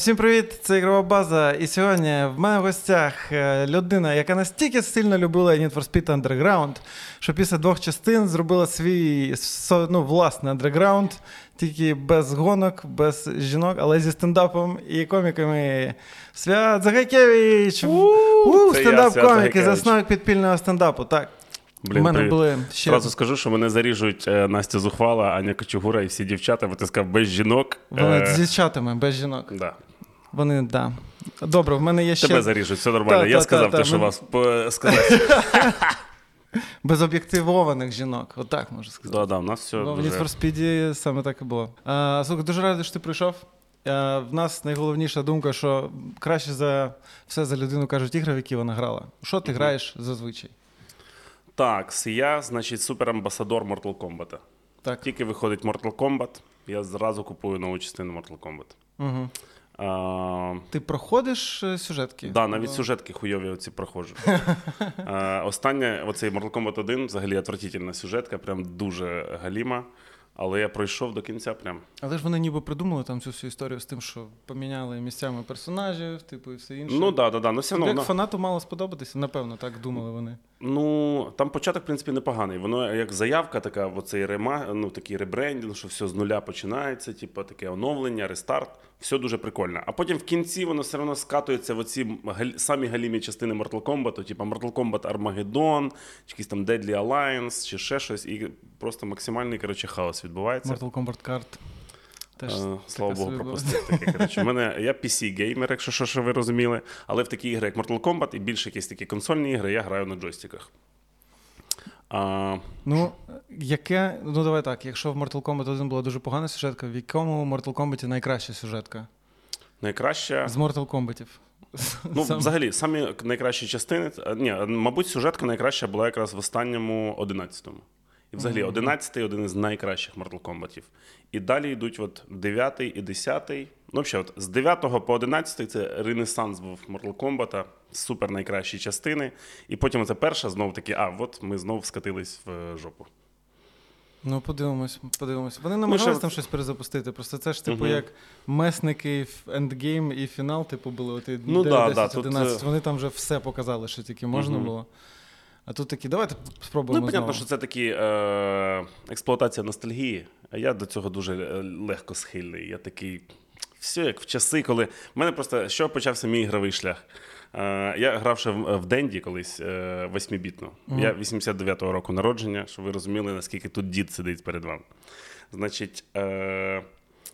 Всім привіт, це ігрова база. І сьогодні в мене в гостях е, людина, яка настільки сильно любила Need for Speed Underground, що після двох частин зробила свій ну, власний андерграунд, тільки без гонок, без жінок, але зі стендапом і коміками. Свят Загайкевич! Стендап-комік і засновник підпільного стендапу. Так. Блін, У мене привіт. були ще Зразу скажу, що мене заріжуть е, Настя Зухвала, Аня Кочугура і всі дівчата, бо ти сказав без жінок. вони Е, з дівчатами, без жінок. да. Вони, да. Добре, в мене є ще Тебе заріжуть, все нормально. Та, Я та, сказав та, те, що ми- вас сказати. без об'єктивованих жінок. Отак можу сказати. Да, да, у нас все Ну, в. Need for Speed саме так і було. А, слухай, дуже радий, що ти прийшов. А, в нас найголовніша думка, що краще за все за людину кажуть ігри, в які вона грала. Що ти граєш зазвичай? Так, я, значить, суперамбасадор Mortal Kombat. Так. Тільки виходить Mortal Kombat, я зразу купую нову частину Mortal Kombat. Угу. А, Ти проходиш е, сюжетки? Да, навіть сюжетки хуйові оці проходжу. Е, Останнє, оцей Mortal Kombat 1, взагалі отвратительна сюжетка, прям дуже галіма. Але я пройшов до кінця прям. Але ж вони ніби придумали там цю всю історію з тим, що поміняли місцями персонажів, типу, і все інше. Ну да, да, да. Ну все одно. як воно- фанату мало сподобатися, напевно, так думали вони. Ну, там початок, в принципі, непоганий. Воно як заявка, така, оцей рема, ну, такий ребрендінг, що все з нуля починається, типу, таке оновлення, рестарт. Все дуже прикольно. А потім в кінці воно все одно скатується в оці самі галімі частини Mortal Kombat, типу Mortal Kombat Armageddon, якийсь там Deadly Alliance, чи ще щось. І просто максимальний коротше, хаос відбувається. Mortal Kombat Kart. Теж Е, Слава Богу, пропустив таке. Коротше, мене я PC-геймер, якщо що, що ви розуміли. Але в такі ігри, як Mortal Kombat і більше якісь такі консольні ігри, я граю на джойстиках. А, Ну, яке. Ну, давай так. Якщо в Mortal Kombat 1 була дуже погана сюжетка, в якому Mortal Kombat найкраща сюжетка? найкраща. З Mortal Kombat. Ну, Сам- взагалі, самі найкращі частини. е, Ні, мабуть, сюжетка найкраща була якраз в останньому 11-му. І взагалі, 11-й один із найкращих Mortal Kombatів. І далі йдуть от 9 і 10. Ну, взагалі, от з 9 по 11 це ренесанс був Mortal Kombat, супер найкращі частини. І потім це перша знову таки, а от ми знову скатились в е, жопу. Ну, подивимось, подивимось. Вони намагалися ще- там щось перезапустити. Просто це ж, типу, Мгм. як месники в ендгейм і фінал, типу, були оті Ну, 9, да, 10, да, тут, 11. е, Вони там вже все показали, що тільки можна Мгм. було. А тут такі, давайте спробуємо. Ну, понятно, знову. що це такі е, експлуатація ностальгії, а я до цього дуже е, легко схильний. Я такий. Все як в часи, коли. В мене просто що почався мій ігровий шлях. Е, я грав ще в, в Денді колись е, восьмібітно. Я 89-го року народження, щоб ви розуміли, наскільки тут дід сидить перед вами. Значить, е,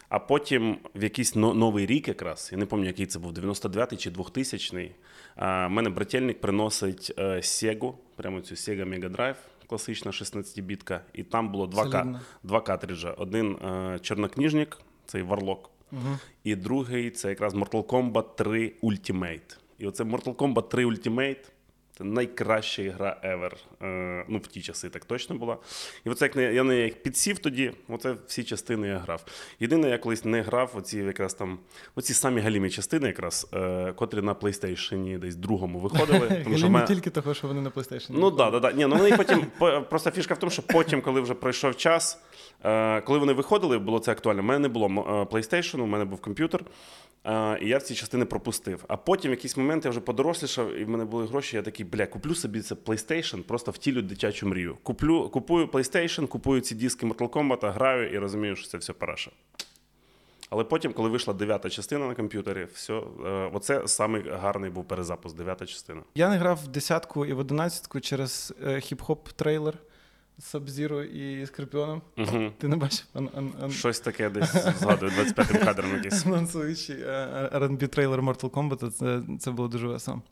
а потім в якийсь но- новий рік, якраз, я не пам'ятаю, який це був, 99-й чи 2000-й, е, мене брательник приносить е, Sega, прямо цю Sega Mega Drive, класична 16-бітка, і там було два, ка- Солідно. два картриджа. Один е, чорнокніжник, цей Варлок, угу. і другий це якраз Mortal Kombat 3 Ultimate. І оце Mortal Kombat 3 Ultimate. Це найкраща гра ever. Е, ну, в ті часи так точно була. І оце як не, я не як підсів тоді, оце всі частини я грав. Єдине, я колись не грав оці якраз там, оці самі галімі частини, якраз, е, котрі на PlayStation десь другому виходили. Тому що мене- тільки того, що вони на PlayStation. Ну так, да, да, да. Ні, ну вони потім просто фішка в тому, що потім, коли вже пройшов час, е, коли вони виходили, було це актуально. У мене не було е, PlayStation, у мене був комп'ютер. І я ці частини пропустив. А потім в якийсь момент я вже подорослішав, і в мене були гроші. Я такий, бля, куплю собі це PlayStation, просто втілю дитячу мрію. Куплю, купую PlayStation, купую ці диски Mortal Kombat, граю і розумію, що це все параша. Але потім, коли вийшла дев'ята частина на комп'ютері, все, оце самий гарний був перезапуск, дев'ята частина. Я не грав в десятку і в одинадцятку через е, хіп-хоп трейлер Sub-Zero і Скорпіоном. Угу. Ти не бачив? Ан- ан- ан- Щось таке десь згадую 25-м кадром якийсь. Анонсуючий е, R&B трейлер Mortal Kombat, це, це було дуже весело.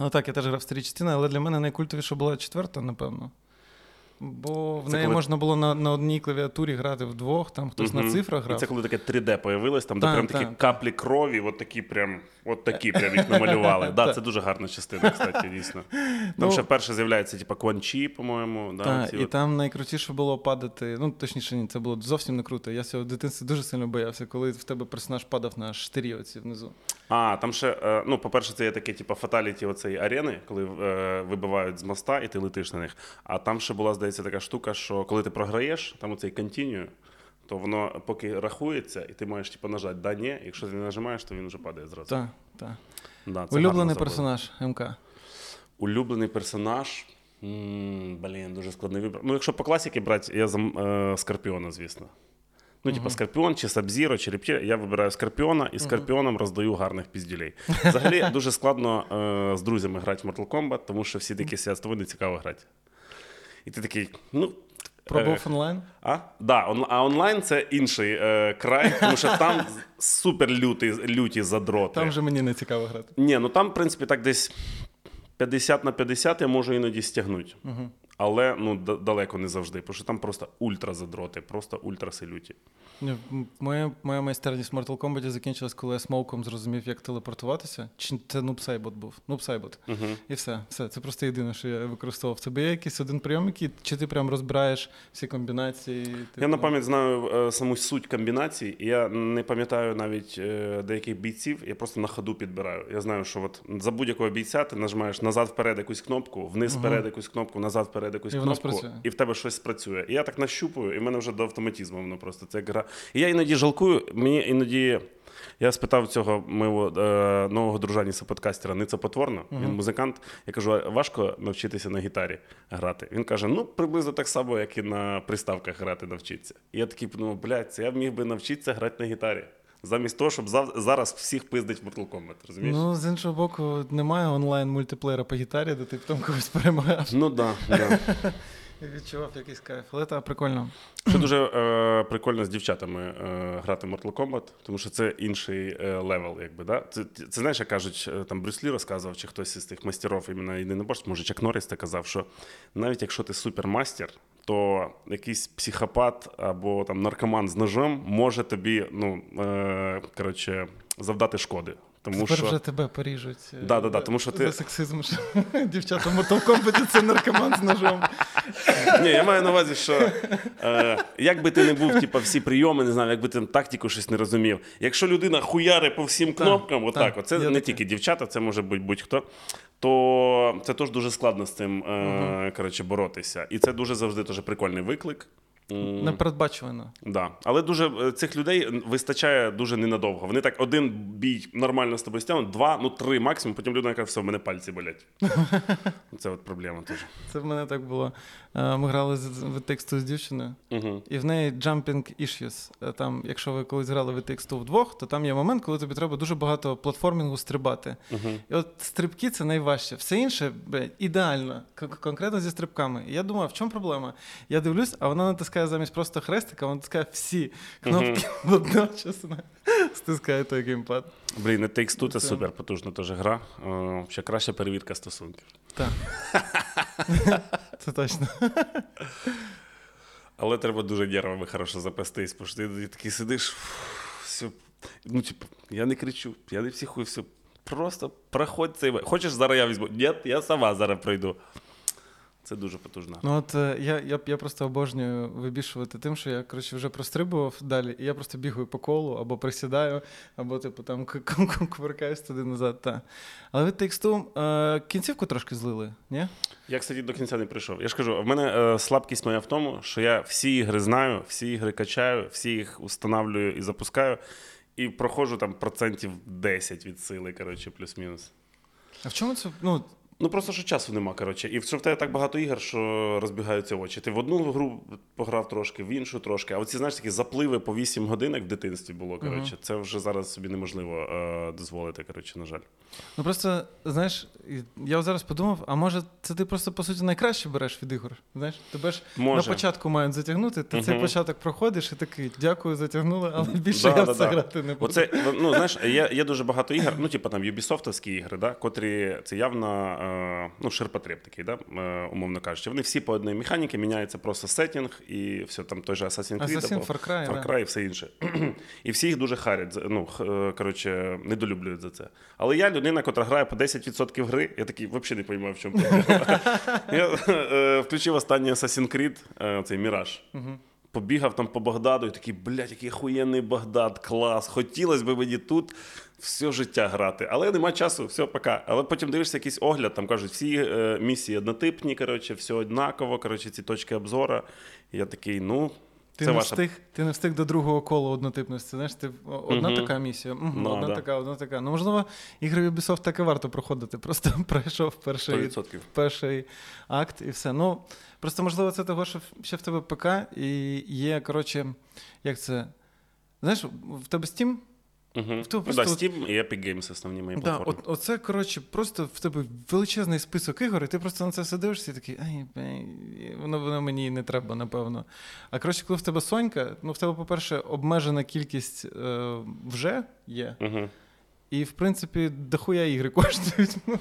Ну так, я теж грав в старі частини, але для мене найкультовіша була четверта, напевно. Бо в Це неї коли- можна було на, на одній клавіатурі грати вдвох, там хтось на Мгм. цифрах І грав. це коли таке 3D появилось, там де Так, прям так, такі так. каплі крові, от такі прям, от такі прям їх намалювали. Да, це дуже гарна частина, кстати, дійсно. Там Ну, ще вперше з'являється, типа, Кванчі, по-моєму. Да, Та, ці і от. там найкрутіше було падати. Ну, точніше, ні, це було зовсім не круто. Я цього в дитинстві дуже сильно боявся, коли в тебе персонаж падав на штирі оці внизу. А, там ще, е, ну, по-перше, це є таке, типу, фаталіті оцеї арени, коли е, вибивають з моста і ти летиш на них. А там ще була, здається, така штука, що коли ти програєш, там оцей континю, то воно поки рахується, і ти маєш типу, нажати да, ні. Якщо ти не нажимаєш, то він вже падає зразу. Так, так. Да, Улюблений персонаж МК. Улюблений персонаж. М, Блін, дуже складний вибір. Ну, якщо по класіки брати, я за е, Скорпіона, звісно. Ну, типу, Скорпіон чи Sub-Zero, чи Рептіль. Я вибираю Скорпіона і Скорпіоном роздаю гарних піздюлей. Взагалі дуже складно е, з друзями грати в Mortal Kombat, тому що всі такі сидять, з тобою не цікаво грати. І ти такий, ну. Пробував е, онлайн? а? Да, он, а онлайн це інший е, край, тому що там супер люті, люті задроти. Там же мені не цікаво грати. Ні, ну там, в принципі, так десь 50 на 50 я можу іноді стягнути. Угу. Але ну, далеко не завжди, тому що там просто ультра задроти, просто ультра селюті. Моя, моя майстерність в Mortal Kombat закінчилась, коли я смоуком зрозумів, як телепортуватися. Чи це Нубсайбот був? Нубсайбот. Угу. І все. все. Це просто єдине, що я використовував. Це є якийсь один прийом, який, чи ти прям розбираєш всі комбінації? типу? Я на пам'ять знаю е, саму суть комбінацій, я не пам'ятаю навіть е, деяких бійців, я просто на ходу підбираю. Я знаю, що от за будь-якого бійця ти нажимаєш назад вперед якусь кнопку, вниз вперед якусь кнопку, назад вперед якусь І кнопку, і в тебе щось спрацює. І я так нащупую, і в мене вже до автоматизму воно просто це як гра. І я іноді жалкую, мені іноді. Я спитав цього мого е, нового дружаніса подкастера Ниця Потворно, він музикант. Я кажу, важко навчитися на гітарі грати. Він каже: ну, приблизно так само, як і на приставках грати навчитися. І я такий подумав, блядь, це я міг би навчитися грати на гітарі. Замість того, щоб зав... зараз всіх пиздить в Mortal Kombat, розумієш? Ну, з іншого боку, немає онлайн мультиплеєра по гітарі, де ти там когось перемагаєш. Ну да, да. Відчував якийсь кайф. Але так, прикольно. Це дуже е, прикольно з дівчатами е, грати в Mortal Kombat, тому що це інший е, level, якби, да? Це, це знаєш, як кажуть, е, там Брюс Лі розказував, чи хтось із тих мастерів іменно єдиноборств, може Чак Норріс так казав, що навіть якщо ти супермастер, то якийсь психопат або там наркоман з ножем може тобі, ну, е, коротше, завдати шкоди. Тому Тепер що... вже тебе поріжуть. е, Да, да, да, тому що ти- За сексизм. що Дівчата Mortal це наркоман з ножом. Ні, я маю на увазі, що е, як би ти не був, типу, всі прийоми, не знаю, як би ти тактику щось не розумів. Якщо людина хуяри по всім кнопкам, отак, так, оце не таке. тільки дівчата, це може бути будь-хто. То це теж дуже складно з цим е, коротше, боротися. І це дуже завжди теж прикольний виклик. Непередбачувано. Да. Але дуже е, цих людей вистачає дуже ненадовго. Вони так один бій нормально з тобою стягнуть, два, ну три максимум, потім людина каже, все, в мене пальці болять. Це от проблема теж. Це в мене так було. Е, Ми грали в тексту з дівчиною, Угу. і в неї jumping issues. Е, Там, якщо ви колись грали в тексту вдвох, то там є момент, коли тобі треба дуже багато платформінгу стрибати. Угу. І от стрибки це найважче. Все інше блядь, ідеально, конкретно зі стрибками. І я думаю, в чому проблема? Я дивлюсь, а вона натискає замість просто хрестика, вона натискає всі кнопки одночасно. Стискає той геймпад. Блін, It Takes Two це супер потужна теж гра. Е, Ще краща перевірка стосунків. Так. Це точно. Але треба дуже нервами хорошо запастись, бо що ти такий сидиш, все. Ну, типу, я не кричу, я не психую, все. Просто проходь цей. Хочеш зараз я візьму? Ні, я сама зараз пройду. Це дуже потужно. Ну от е, я, я, я просто обожнюю вибішувати тим, що я коротше вже прострибував далі, і я просто бігаю по колу, або присідаю, або типу там кувиркаюсь туди назад. Та. Але від тексту е, кінцівку трошки злили, ні? Я, кстати, до кінця не прийшов. Я ж кажу, в мене е, слабкість моя в тому, що я всі ігри знаю, всі ігри качаю, всі їх установлюю і запускаю, і проходжу там процентів 10 від сили, коротше, плюс-мінус. А в чому це? Ну, Ну просто що часу нема, коротше. І що в тебе так багато ігор, що розбігаються очі. Ти в одну гру пограв трошки, в іншу трошки. А оці, знаєш, такі запливи по 8 годин, як в дитинстві було. Коротше, це вже зараз собі неможливо е, дозволити, коротше, на жаль. ну просто, знаєш, я зараз подумав, а може це ти просто по суті найкраще береш від ігор? Знаєш, тебе ж Може. на початку мають затягнути, ти цей початок проходиш і такий, дякую, затягнули, але більше Да, я да, в це да. грати не буду. Оце, ну, знаєш, є, є дуже багато ігор, ну, типу там юбісофтовські ігри, да, котрі це явно е, ну, ширпотреб такий, да, е, умовно кажучи. Вони всі по одній механіці, міняється просто сеттінг, і все там той же Assassin's Creed, Assassin, або Far Cry, Far да. І все інше. і всі їх дуже харять, ну, е, коротше, недолюблюють за це. Але я людина, котра грає по 10% гри, я такий взагалі не розумію, в чому проблема. я е, включив останній Assassin's Creed, е, цей Міраж. Побігав там по Багдаду і такий, блядь, який охуєнний Багдад, клас. Хотілося б мені тут все життя грати. Але нема часу, все, пока. Але потім дивишся якийсь огляд, там кажуть, всі е, місії однотипні, коротше, все однаково, коротше, ці точки обзору. І я такий, ну. Ти Це не ваша- встиг, ти не встиг до другого колу однотипності. Знаєш, ти одна Мгм. така місія, мгм, Ну, одна да. така, одна така. Ну, можливо, ігри Ubisoft так і варто проходити. Просто пройшов перший, 100%. перший акт і все. Ну, просто можливо, це того, що ще в тебе ПК, і є, коротше, як це. Знаєш, в тебе Steam? Угу. В тебе Ну, просто да, Steam і Epic Games основні мої Да, платформи. от, оце, коротше, просто в тебе величезний список ігор, і ти просто на це все дивишся і такий, ай, воно, воно мені не треба, напевно. А коротше, коли в тебе Сонька, ну в тебе, по-перше, обмежена кількість е, вже є. Угу. І, в принципі, дохуя ігри коштують. Ну,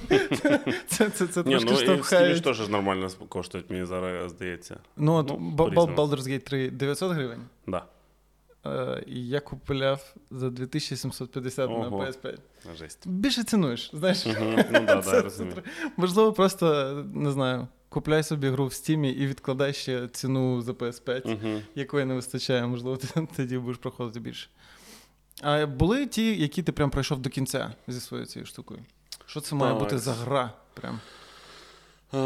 Це, це, це трошки ну штовхає. ж теж нормально коштують, мені зараз здається. Ну, от ну. Baldur's Gate 3 900 гривень. Да. Е, і я купляв за 2750 на PS5. Жесть. Більше цінуєш, знаєш. Угу. Ну да, Це- да, я це Можливо, просто не знаю. Купляй собі гру в стімі і відкладай ще ціну за PS5, Угу. якої не вистачає, можливо, ти тоді будеш проходити більше. А були ті, які ти прям пройшов до кінця зі своєю цією штукою? Що це має Так. бути за гра? Прям? Е,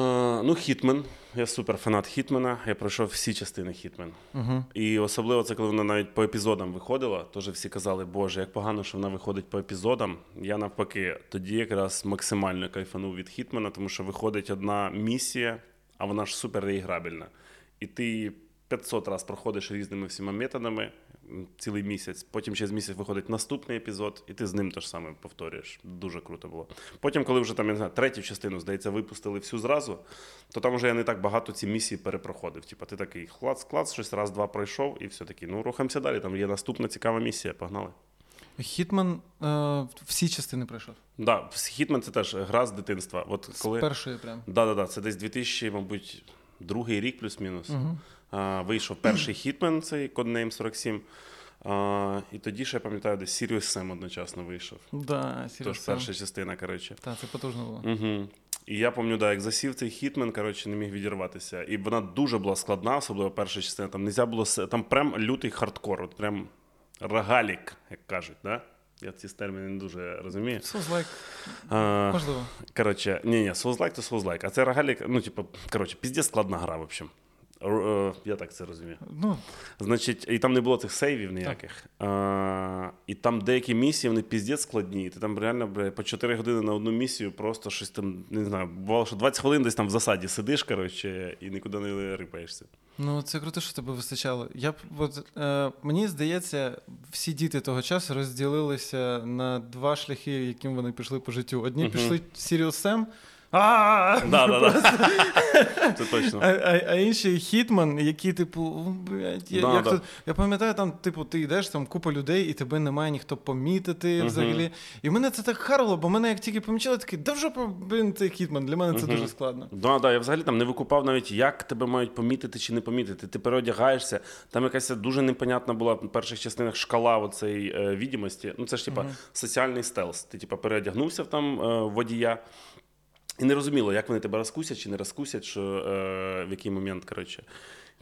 ну, Хітмен. Я супер фанат Хітмена. Я пройшов всі частини Хітмен. Угу. І особливо це коли вона навіть по епізодам виходила. Теж всі казали, Боже, як погано, що вона виходить по епізодам. Я навпаки, тоді якраз максимально кайфанув від Хітмена, тому що виходить одна місія, а вона ж супер реіграбельна. І ти її 500 разів проходиш різними всіма методами цілий місяць. Потім через місяць виходить наступний епізод, і ти з ним те ж саме повторюєш. Дуже круто було. Потім, коли вже там я не знаю, третю частину, здається, випустили всю зразу, то там вже я не так багато ці місії перепроходив. Типа ти такий клац, клац, щось раз-два пройшов, і все таки. Ну, рухаємося далі. Там є наступна цікава місія. Погнали. Хітман е, всі частини пройшов. Да, Хітмен це теж гра з дитинства. От З першої прям. Да, да, да. Це десь 2000, мабуть, другий рік плюс-мінус. Угу. Вийшов перший Хітмен, цей коднейм 47. А, і тоді ще я пам'ятаю, десь Sirius Sam одночасно вийшов. Да, Тож серйозно. перша частина, коротше. Так, це потужно було. Угу. І я пам'ятаю, да, як засів цей хітмен, коротше, не міг відірватися. І вона дуже була складна, особливо перша частина. Там нельзя було там прям лютий хардкор, от прям рогалік, як кажуть, да? Я ці терміни не дуже розумію. Souls-like, А, можливо. коротше, ні, ні, Souls-like то Souls-like. А це рогалік, ну, типу, коротше, піздець складна гра, в общем. Е, Я так це розумію. Ну, Значить, і там не було цих сейвів ніяких. А, і там деякі місії, вони піздець складні. Ти там реально бля, по 4 години на одну місію, просто щось там, не знаю, бувало, що 20 хвилин десь там в засаді сидиш, коротше, і нікуди не рипаєшся. Ну, це круто, що тебе вистачало. Я б от, е, мені здається, всі діти того часу розділилися на два шляхи, яким вони пішли по життю. Одні Мгм. пішли Sirius Це точно. А, а хітман, які, типу, блядь, я, пам'ятаю, там, типу, ти йдеш, там купа людей, і тебе немає ніхто помітити взагалі. І мене це так харило, бо мене як тільки помічали, такий, да вже, блін, цей хітман, для мене це дуже складно. Да, да, я взагалі там не викупав навіть, як тебе мають помітити чи не помітити. Ти переодягаєшся. Там якась дуже непонятна була в перших частинах шкала оцей е, відомості. Ну це ж типа соціальний стелс. Ти типа переодягнувся там е, водія. І не розуміло, як вони тебе розкусять чи не розкусять, що, е, в який момент, коротше.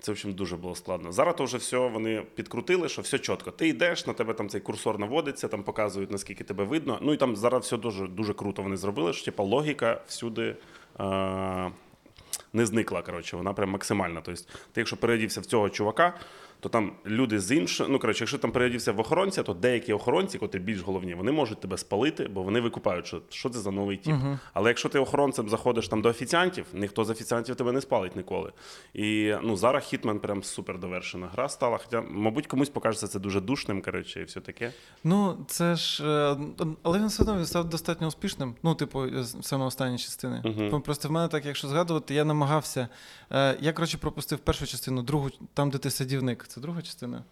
Це, в общем, дуже було складно. Зараз то вже все вони підкрутили, що все чітко. Ти йдеш, на тебе там цей курсор наводиться, там показують, наскільки тебе видно. Ну і там зараз все дуже, дуже круто вони зробили, що типа логіка всюди. Е- не зникла, коротше, вона прям максимальна. Тобто, ти, якщо переодівся в цього чувака, то там люди з іншого. Ну, коротше, якщо там переодівся в охоронця, то деякі охоронці, котрі більш головні, вони можуть тебе спалити, бо вони викупають, що, що це за новий тип. Мгм. Але якщо ти охоронцем заходиш там до офіціантів, ніхто з офіціантів тебе не спалить ніколи. І ну, зараз Хітмен прям супер довершена гра стала. Хоча, мабуть, комусь покажеться це дуже душним, коротше, і все таке. Ну, це ж. е, Але він все одно став достатньо успішним. Ну, типу, саме останні частини. Типу, Просто в мене так, якщо згадувати, я намагався. е, Я, коротше, пропустив першу частину, другу, там, де ти садівник. Це друга частина?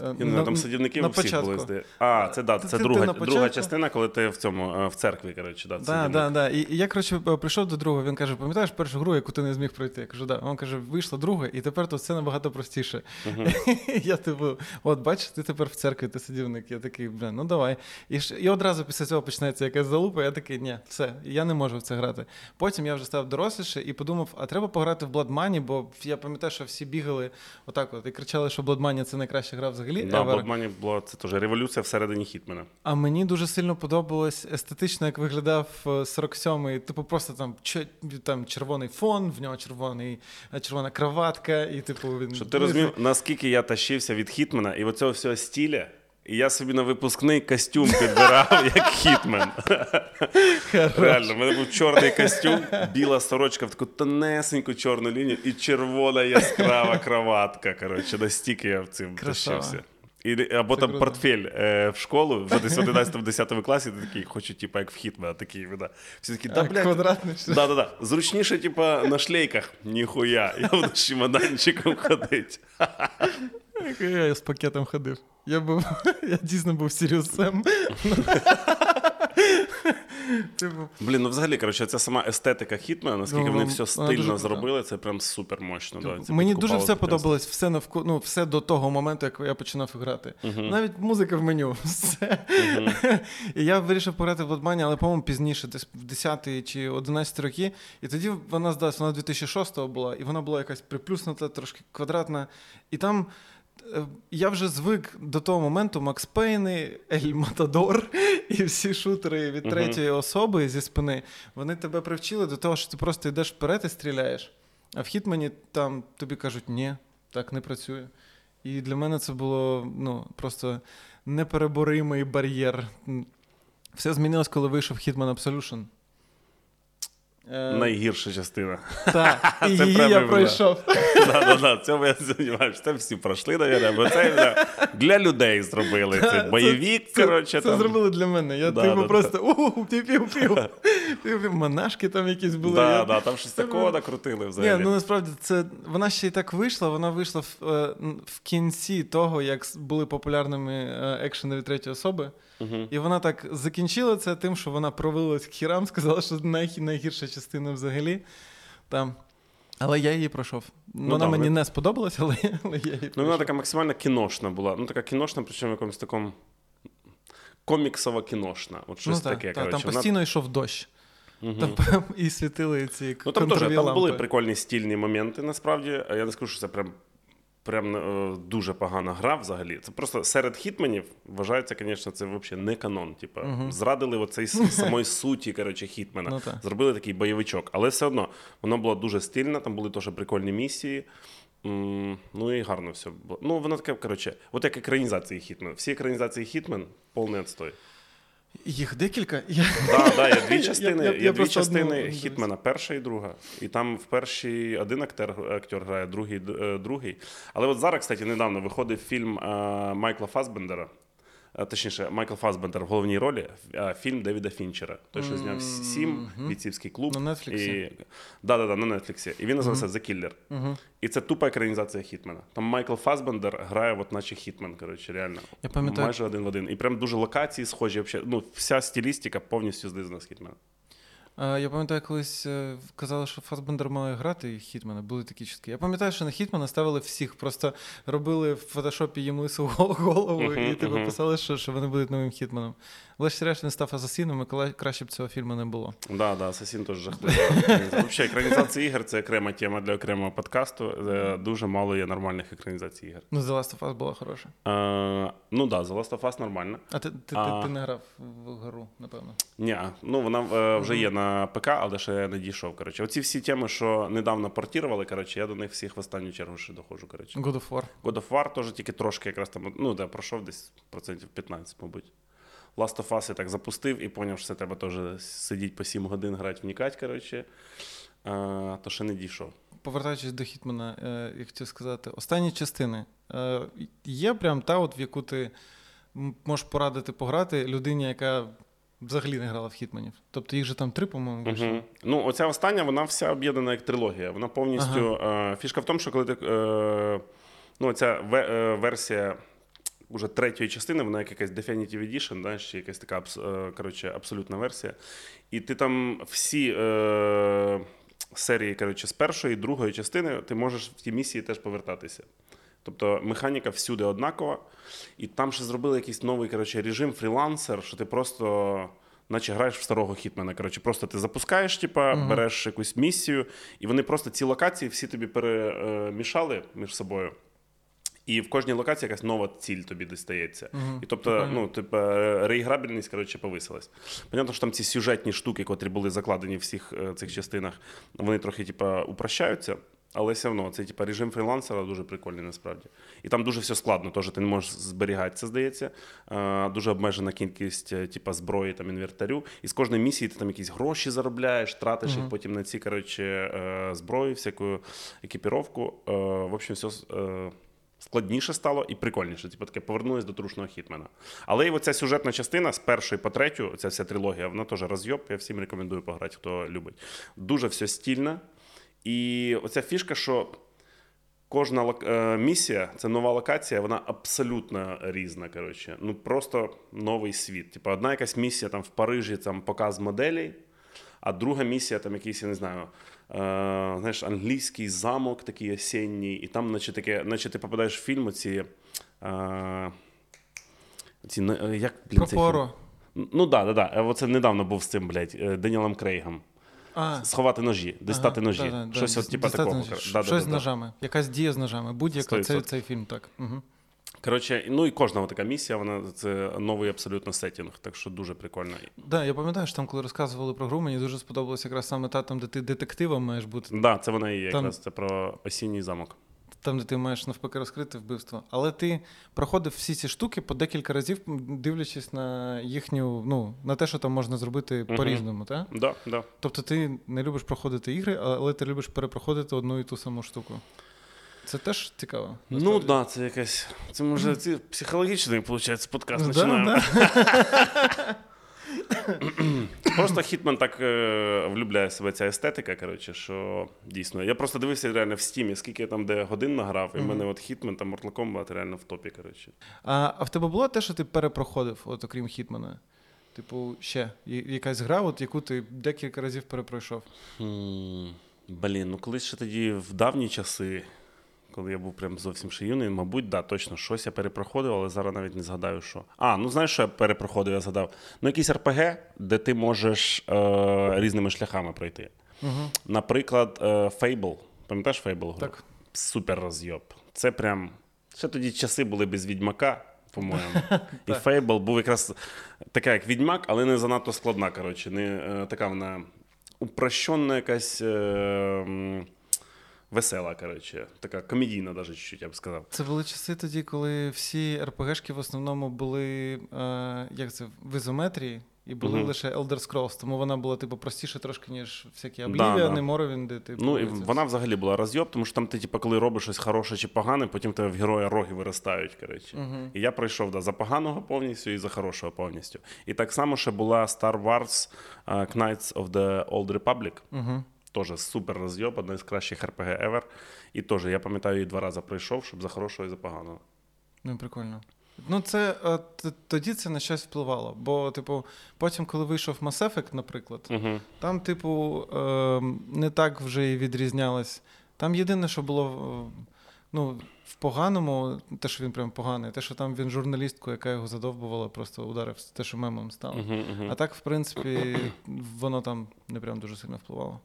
Е, Я там садівники на у всіх початку. були. здається. А, це да, Ти- це друга, друга частина, коли ти в цьому е, в церкві, коротше, да, Да, да, да. І, і я, коротше, е, прийшов до другого, він каже: пам'ятаєш першу гру, яку ти не зміг пройти? Я кажу, да. Він каже, вийшла друга, і тепер тут все набагато простіше. Мгм. Я типу, от бачиш, ти тепер в церкві, ти садівник. Я такий, блін, ну давай. І, і одразу після цього починається якась залупа, я такий, ні, все, я не можу в це грати. Потім я вже став доросліше і подумав, а треба пограти в Blood Money, бо я пам'ятаю, що всі бігали отак от і кричали, що Blood Money — це найкраща гра взагалі. Взагалі. Да, ever. Blood була це теж революція всередині Хітмена. А мені дуже сильно подобалось естетично, як виглядав е, 47-й. Типу, просто там, ч, там червоний фон, в нього червоний, е, червона кроватка, і типу він. Щоб ти розумів, наскільки я тащився від Хітмена і оцього всього стіля. І я собі на випускний костюм підбирав, як хітмен. Реально, в мене був чорний костюм, біла сорочка в таку тонесеньку чорну лінію і червона яскрава краватка. Коротше, настільки я в цим тащився. І, або Це там круто. портфель е, в школу, вже десь в 11-10 класі, ти такий, хочу, типу, як в Хітмена, такий, да. Всі такі, да, блядь, квадратний. Да, да, да. Зручніше, типа, на шлейках. Ніхуя. Я буду з чемоданчиком ходити. Я з пакетом ходив. Я був, я дійсно був. Типу, Блін, ну взагалі, коротше, ця сама естетика Хітмена, наскільки Ну, вони все стильно зробили, це прям супер мощно. Да, Мені дуже все подобалось, все навко, ну, все до того моменту, як я починав грати. Навіть музика в меню. Все. І я вирішив пограти в Blood але, по-моєму, пізніше, десь в 10 чи 11 роки. І тоді вона здається, вона 2006 була, і вона була якась приплюснута, трошки квадратна. І там. Е, Я вже звик до того моменту Макс Пейни, Ель Матадор і всі шутери від третьої особи зі спини. Вони тебе привчили до того, що ти просто йдеш вперед і стріляєш. А в Хітмені там тобі кажуть, ні, так не працює. І для мене це було ну, просто непереборимий бар'єр. Все змінилось, коли вийшов Hitman Absolution. Е, Найгірша частина. Так, і Це її я пройшов. Да, да, да. Цьому я сподіваюся. Це всі пройшли, навіть, бо це да, для людей зробили. Це бойовик, Це- коротше. Це зробили для мене. Я типу просто у пів-пів-пів. Монашки там якісь були. Да, я- да, там щось такого було- накрутили Ні, ну насправді це вона ще й так вийшла. Вона вийшла в, е, кінці того, як були популярними е, екшени від третьої особи. Мгм. І вона так закінчила це тим, що вона провалилась к хірам, сказала, що най, найгірша частина взагалі. Там. Але я її пройшов. вона да, мені ви- не сподобалась, але, але я її Ну, пройшов. вона така максимально кіношна була. Ну, така кіношна, причому в якомусь такому коміксово кіношна. От щось ну, так, таке. так, коротше. там Вона- постійно йшов дощ. Мгм. Там і світили ці Ну там теж контрові там були прикольні стільні моменти, насправді. А Я не скажу, що це прям. Прям е, дуже погана гра взагалі. Це просто серед хітменів вважається, звісно, це взагалі не канон. Типа, Мгм. зрадили оцей самої суті коротше, хітмена. Ну, так. Зробили такий бойовичок. Але все одно воно було дуже стильно, там були теж прикольні місії. Ну і гарно все було. Ну, воно таке, коротше, от як екранізації Хітмен. Всі екранізації Хітмен повний отстой. Їх декілька. Я... Да, да, є дві частини, я- я є дві частини одну. Хітмена, перша і друга. І там в першій один актер, актер грає, другий, е, другий. Але от зараз, кстати, недавно виходив фільм е, Майкла Фасбендера. Е, Точніше, Майкл Фасбендер в головній ролі, фільм Девіда Фінчера. Той, що зняв сім, бійцівський клуб. На Нетфліксі. Да, да, да, на Нетфліксі. І він називався The Killer. І це тупо екранізація Хітмена. Там Майкл Фасбендер грає, от наче Хітмен, коротше, реально. Я пам'ятаю- Майже один в один. І прям дуже локації схожі. Ну, вся стилістика повністю злизана з Хітмена. Я пам'ятаю, колись е, казали, що Фасбендер має грати і Хітмена, були такі чутки. Я пам'ятаю, що на Хітмена ставили всіх, просто робили в фотошопі їм лису гол- голову і типу мгм. писали, що, що вони будуть новим Хітменом. Врешті-решт він став асасином, і краще б цього фільму не було. Да, да, Асасін теж жахливий. Взагалі, екранізація ігор це окрема тема для окремого подкасту. Е, Дуже мало є нормальних екранізацій ігор. Ну, The Last of Us була хороша. Е, ну так, да, The Last of Us нормально. А ти, ти, А. ти, не грав в гру, напевно. Ні, ну вона е, вже є на ПК, але ще не дійшов. Коротше, оці всі теми, що недавно портірували, коротше, я до них всіх в останню чергу ще доходжу. Коротше. God of War. God of War теж тільки трошки якраз там, ну, да, пройшов десь процентів 15, мабуть. Last of Us я так запустив і зрозумів, що це треба теж сидіти по 7 годин, грати, вникати, коротше. А, то ще не дійшов. Повертаючись до Хітмена, е, я хотів сказати, останні частини. Е, є прям та, от, в яку ти можеш порадити пограти людині, яка взагалі не грала в Хітменів. Тобто їх же там три, по-моєму, вийшло. Угу. Ну, оця остання, вона вся об'єднана як трилогія. Вона повністю. Е, фішка в тому, що коли ти. Е, ну, ця е, версія уже третьої частини, вона як якась Definitive Edition, да, ще якась така е, коротше, абсолютна версія. І ти там всі. Е, Серії, коротше, з першої, і другої частини ти можеш в ті місії теж повертатися. Тобто механіка всюди однакова, і там ще зробили якийсь новий коротше, режим фрілансер, що ти просто. Наче граєш в старого хітмена. Коротше, просто ти запускаєш, типа, Мгм. береш якусь місію, і вони просто ці локації всі тобі перемішали між собою. І в кожній локації якась нова ціль тобі дістається. Мгм. І тобто, Прикольно. ну, типу, реіграбельність, коротше, повисилась. Понятно, що там ці сюжетні штуки, котрі були закладені в всіх е, цих частинах, вони трохи, типу, упрощаються. Але все одно цей типу, режим фрілансера дуже прикольний насправді. І там дуже все складно, теж ти не можеш зберігати це, здається. Е, дуже обмежена кількість типу, зброї там, інвентарю. І з кожної місії ти там якісь гроші заробляєш, тратиш їх потім на ці коротше, зброю, всяку екіпіровку. Е, в общем, все. Складніше стало і прикольніше. Типу таке повернулись до трушного хітмена. Але і оця сюжетна частина з першої по третю, ця вся трилогія, вона теж розйоб. Я всім рекомендую пограти, хто любить. Дуже все стільно. І оця фішка, що кожна лок- е, місія, це нова локація, вона абсолютно різна. Коротше. Ну просто новий світ. Типу, одна якась місія там в Парижі, там показ моделей, а друга місія, там якийсь, я не знаю, знаєш, англійський замок такий осінній, і там, наче таке, наче ти попадаєш в фільм оці. Е, ці, е, як, блін, Про Поро. Ну так, да, да, да. Оце недавно був з цим, блядь, е, Данілом Крейгом. А, Сховати ножі, дістати ножі. да-да, да, Щось от, типа такого. Да, Щось да, да, з ножами. Якась дія з ножами. Будь-яка. Цей, цей фільм, так. Угу. Коротше, ну і кожна така місія, вона це новий абсолютно сеттінг, так що дуже прикольно. Да, я пам'ятаю, що там, коли розказували про гру, мені дуже сподобалося якраз саме та, там, де ти детективом маєш бути, Да, це вона і є Там- якраз це про осінній замок. там, де ти маєш навпаки розкрити вбивство. Але ти проходив всі ці штуки по декілька разів, дивлячись на їхню, ну, на те, що там можна зробити Мгм. по-різному, так? Да, да. Тобто ти не любиш проходити ігри, але ти любиш перепроходити одну і ту саму штуку. Це теж цікаво. Ну насправді. да, це якась. Це може це психологічний, виходить, подкаст Ну, починаємо. да, да. Просто Хітман так е, влюбляє себе ця естетика, коротше, що дійсно. Я просто дивився реально в стімі, скільки я там де годин награв, і в мене от Хітман та Mortal Kombat реально в топі. Коротше. А, а в тебе було те, що ти перепроходив, от окрім Хітмана? Типу, ще якась гра, от яку ти декілька разів перепройшов. Блін, ну колись ще тоді в давні часи, коли я був прям зовсім ще юний, мабуть, да, точно щось я перепроходив, але зараз навіть не згадаю, що. А, ну знаєш, що я перепроходив, я згадав. Ну, якийсь РПГ, де ти можеш е, різними шляхами пройти. Угу. Наприклад, е, Fable. Пам'ятаєш Fable? гру? Так. Супер розйоб. Це прям. Ще тоді часи були без відьмака, по-моєму. І. Fable був якраз така, як відьмак, але не занадто складна. Коротше. Не, е, така вона упрощена якась. Е, Весела, коротше, така комедійна, навіть чуть-чуть, я б сказав. Це були часи тоді, коли всі РПГшки в основному були е, як це, в ізометрії, і були Мгм. лише Elder Scrolls, тому вона була типу простіше трошки, ніж всякі Да, Oblivion, да. Morrowind, типу. Ну, і вона взагалі була розйоб, тому що там ти, типу, коли робиш щось хороше чи погане, потім тебе в героя роги виростають. Коротше. Мгм. І я пройшов да, за поганого повністю і за хорошого повністю. І так само ще була Star Wars uh, Knights of the Old Republic. Угу. Теж супер розйоб, одна з кращих RPG ever. І теж я пам'ятаю, її два рази пройшов, щоб за хорошого і за поганого. Ну, прикольно. Ну, це е, тоді це на щось впливало. Бо, типу, потім, коли вийшов Mass Effect, наприклад, Угу. там, типу, е, не так вже і відрізнялось. Там єдине, що було ну, в поганому, те, що він прям поганий, те, що там він журналістку, яка його задовбувала, просто ударив те, що мемом стало. Угу, угу. А так, в принципі, воно там не прям дуже сильно впливало.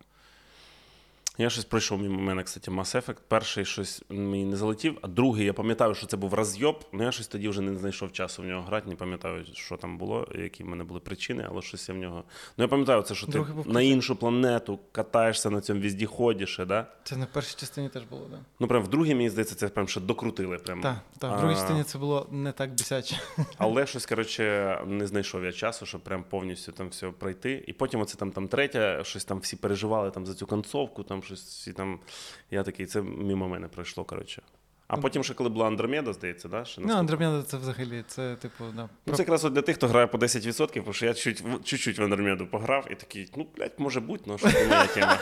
Я щось пройшов мимо мене, кстати, Mass Effect. Перший щось мені не залетів, а другий, я пам'ятаю, що це був розйоб, але я щось тоді вже не знайшов часу в нього грати, не пам'ятаю, що там було, які в мене були причини, але щось я в нього. Ну я пам'ятаю, це що ти був на іншу планету катаєшся на цьому віздіході ще, да? Це на першій частині теж було, так. Ну прям в другій, мені здається, це прям ще докрутили. Прям. Так, так, в другій частині це було не так бісяче. Але щось, коротше, не знайшов я часу, щоб прям повністю там все пройти. І потім оце там, там третя, щось там всі переживали там за цю концовку, там щось всі там. Я такий, це мимо мене пройшло, коротше. А потім ще коли була Андромеда, здається, да? Ще Ну. Андромеда це взагалі, це, типу, да. Ну, це якраз от для тих, хто грає по 10%, тому що я чуть, чуть-чуть в Андромеду пограв і такий, ну, блядь, може бути, ну, що це моя тема.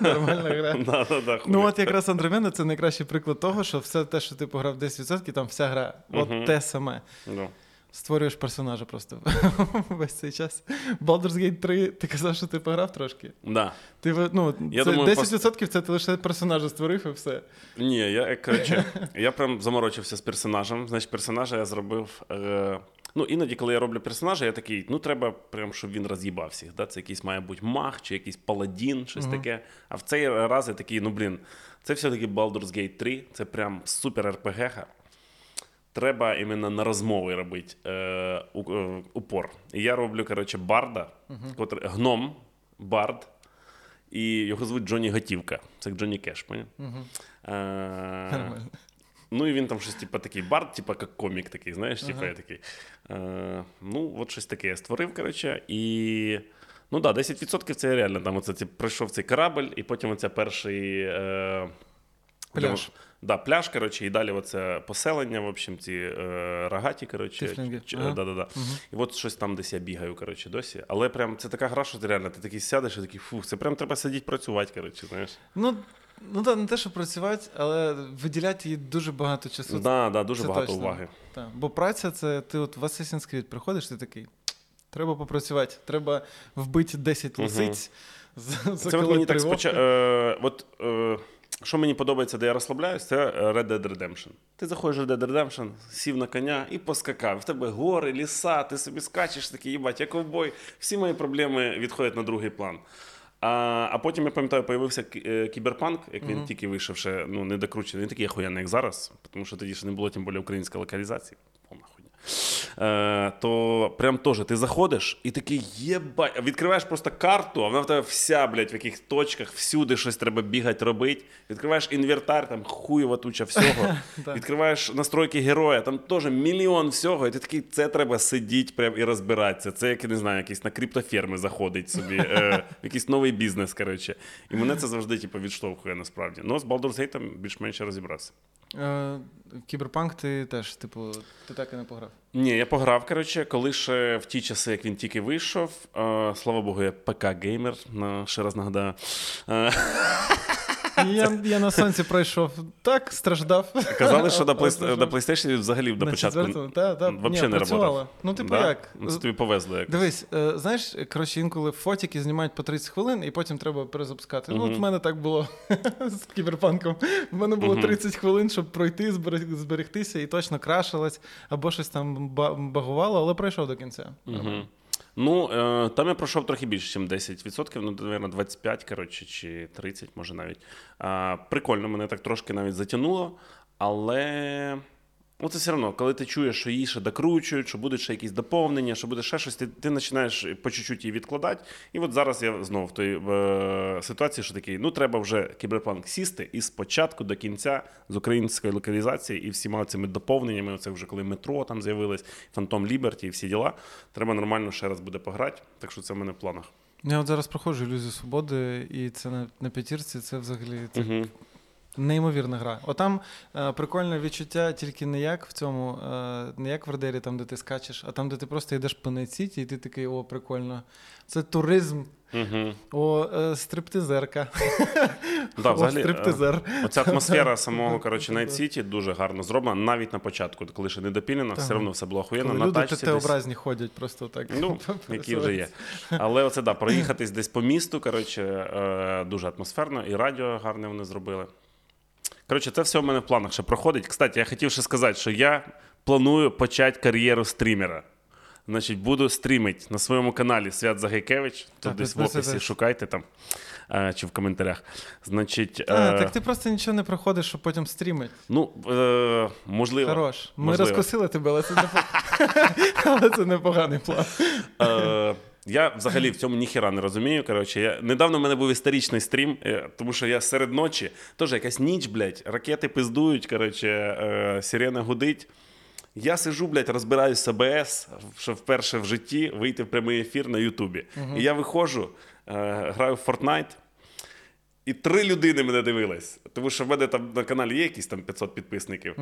нормальна гра. Да, да, да, Ну, от якраз Андромеда це найкращий приклад того, що все те, що ти пограв 10%, там вся гра. От те саме. Ну. Створюєш персонажа просто весь цей час. Baldur's Gate 3, ти казав, що ти пограв трошки. Да. Ти ну, Я це думаю, 10% це ти лише персонажа створив і все. Ні, я е, коротше, я прям заморочився з персонажем. Значить, персонажа я зробив. Е, ну, іноді, коли я роблю персонажа, я такий, ну треба прям, щоб він роз'їбав всіх. Да? Це якийсь має бути маг чи якийсь паладін, щось таке. А в цей раз я такий, ну блін, це все-таки Baldur's Gate 3, це прям супер РПГ. Треба іменно на розмови робити е, е, упор. І я роблю, коротше, барда, котрий, гном, бард, і його звуть Джонні Готівка. Це як Джонні Кеш, поняв? Е, Нормально. Ну, і він там щось, типу, такий бард, типу, як комік такий, знаєш, типу, я такий. Е, ну, от щось таке я створив, коротше, і. Ну так, да, 10% це реально. Там оце, типу, пройшов цей корабль, і потім оце перший. Е, Пляж. Да, пляж, коротше, і далі оце поселення, в общем, ці е, рогаті, коротше. Ч- Ага. да, да, да. І от щось там десь я бігаю, коротше, досі. Але прям це така гра, що ти реально, ти такий сядеш і такий, фух, це прям треба сидіти працювати, коротше, знаєш. Ну, ну так, не те, що працювати, але виділяти їй дуже багато часу. Да, да, дуже це багато точно. уваги. Так. Бо праця це ти от в Assassin's Creed приходиш, ти такий. Треба попрацювати, треба вбити 10 Мгм. лисиць. за- Це мені так споча... вовка. е, от, е, що мені подобається, де я розслабляюсь, це Red Dead Redemption. Ти заходиш в Red Dead Redemption, сів на коня і поскакав. В тебе гори, ліса, ти собі скачеш такий, їбать, я ковбой. Всі мої проблеми відходять на другий план. А, а потім я пам'ятаю, появився е, кіберпанк, як він тільки вийшов, ще ну, не докручений. Він такий охуєнний, як зараз, тому що тоді ще не було тим більше української локалізації. Повна. Е, то прям теж ти заходиш і такий єбать, відкриваєш просто карту, а вона в тебе вся, блядь, в яких точках, всюди щось треба бігати, робити. Відкриваєш інвентар, там хуєва туча всього. Відкриваєш настройки героя, там теж мільйон всього, і ти такий, це треба сидіти прям і розбиратися. Це як я не знаю, якийсь на криптоферми заходить собі, е, якийсь новий бізнес, коротше. І мене це завжди типу, відштовхує насправді. Ну, з Baldur's Gate більш-менш розібрався. Е, Кіберпанк ти теж, типу, ти так і не пограв. Ні, я пограв, коротше, коли ще в ті часи, як він тільки вийшов. Е, слава Богу, я ПК-геймер, ще раз нагадаю. Я, я на соньці пройшов так, страждав. казали, що на, PlayStation взагалі до На початку та, та, взагалі не працювала. Ну, типу, Да? як? Ну, Це тобі повезло як. Дивись, е, знаєш, коротше, інколи фотики знімають по 30 хвилин, і потім треба перезапускати. Ну, от в мене так було з кіберпанком. В мене було 30 хвилин, щоб пройти, зберег- зберегтися, і точно крашилось, або щось там багувало, але пройшов до кінця. Мгм. Ну, е, там я пройшов трохи більше, ніж 10%, ну, мабуть, 25, коротше, чи 30, може навіть. Прикольно, мене так трошки навіть затягнуло, але. Ну, це все одно, коли ти чуєш, що її ще докручують, що будуть ще якісь доповнення, що буде ще щось, ти, ти починаєш по чуть-чуть її відкладати. І от зараз я знову в той е, ситуації, що такий, ну треба вже кіберпанк сісти і спочатку до кінця з української локалізації і всіма цими доповненнями, оце вже коли метро там з'явилось, Phantom Liberty і всі діла. Треба нормально ще раз буде пограти. Так що це в мене в планах. Я от зараз проходжу ілюзію свободи, і це на, на п'ятірці, це взагалі це Угу. Неймовірна гра. Отам е, прикольне відчуття тільки не як в цьому, е, не як в Радері, там, де ти скачеш, а там, де ти просто йдеш по Найт-Сіті, і ти такий, о, прикольно. Це туризм, Угу. о, е, стриптизерка. Да, О, взагалі, е, стриптизер. Оця атмосфера самого коротше, Night City дуже гарно зроблена, навіть на початку, коли ще не допілено, все одно все було охуєнно. Коли На люди тачці десь- Т-образні ходять просто так. Ну, які вже є. Але оце да, проїхатись десь по місту, коротше, е, дуже атмосферно, і радіо гарне вони зробили. Коротше, це все в мене в планах ще проходить. Кстати, я хотів ще сказати, що я планую почати кар'єру стрімера. Значить, буду стрімити на своєму каналі Свят Загайкевич. Тут десь в описі шукайте там е, чи в коментарях. Значить, А, е, так ти просто нічого не проходиш, щоб потім стрімити. ну, е, можливо. Хорош. Ми Можливо. розкусили тебе, але це, непо- але це непоганий план. Е, я взагалі в цьому ніхіра не розумію. Коротше, я... Недавно в мене був історичний стрім, е, тому що я серед ночі, теж якась ніч, блядь, ракети пиздують, коротше, е, сирена гудить. Я сижу, блядь, розбираю з АБС, що вперше в житті вийти в прямий ефір на Ютубі. І я виходжу, е, граю в Fortnite, і три людини мене дивились. Тому що в мене там на каналі є якісь там 500 підписників.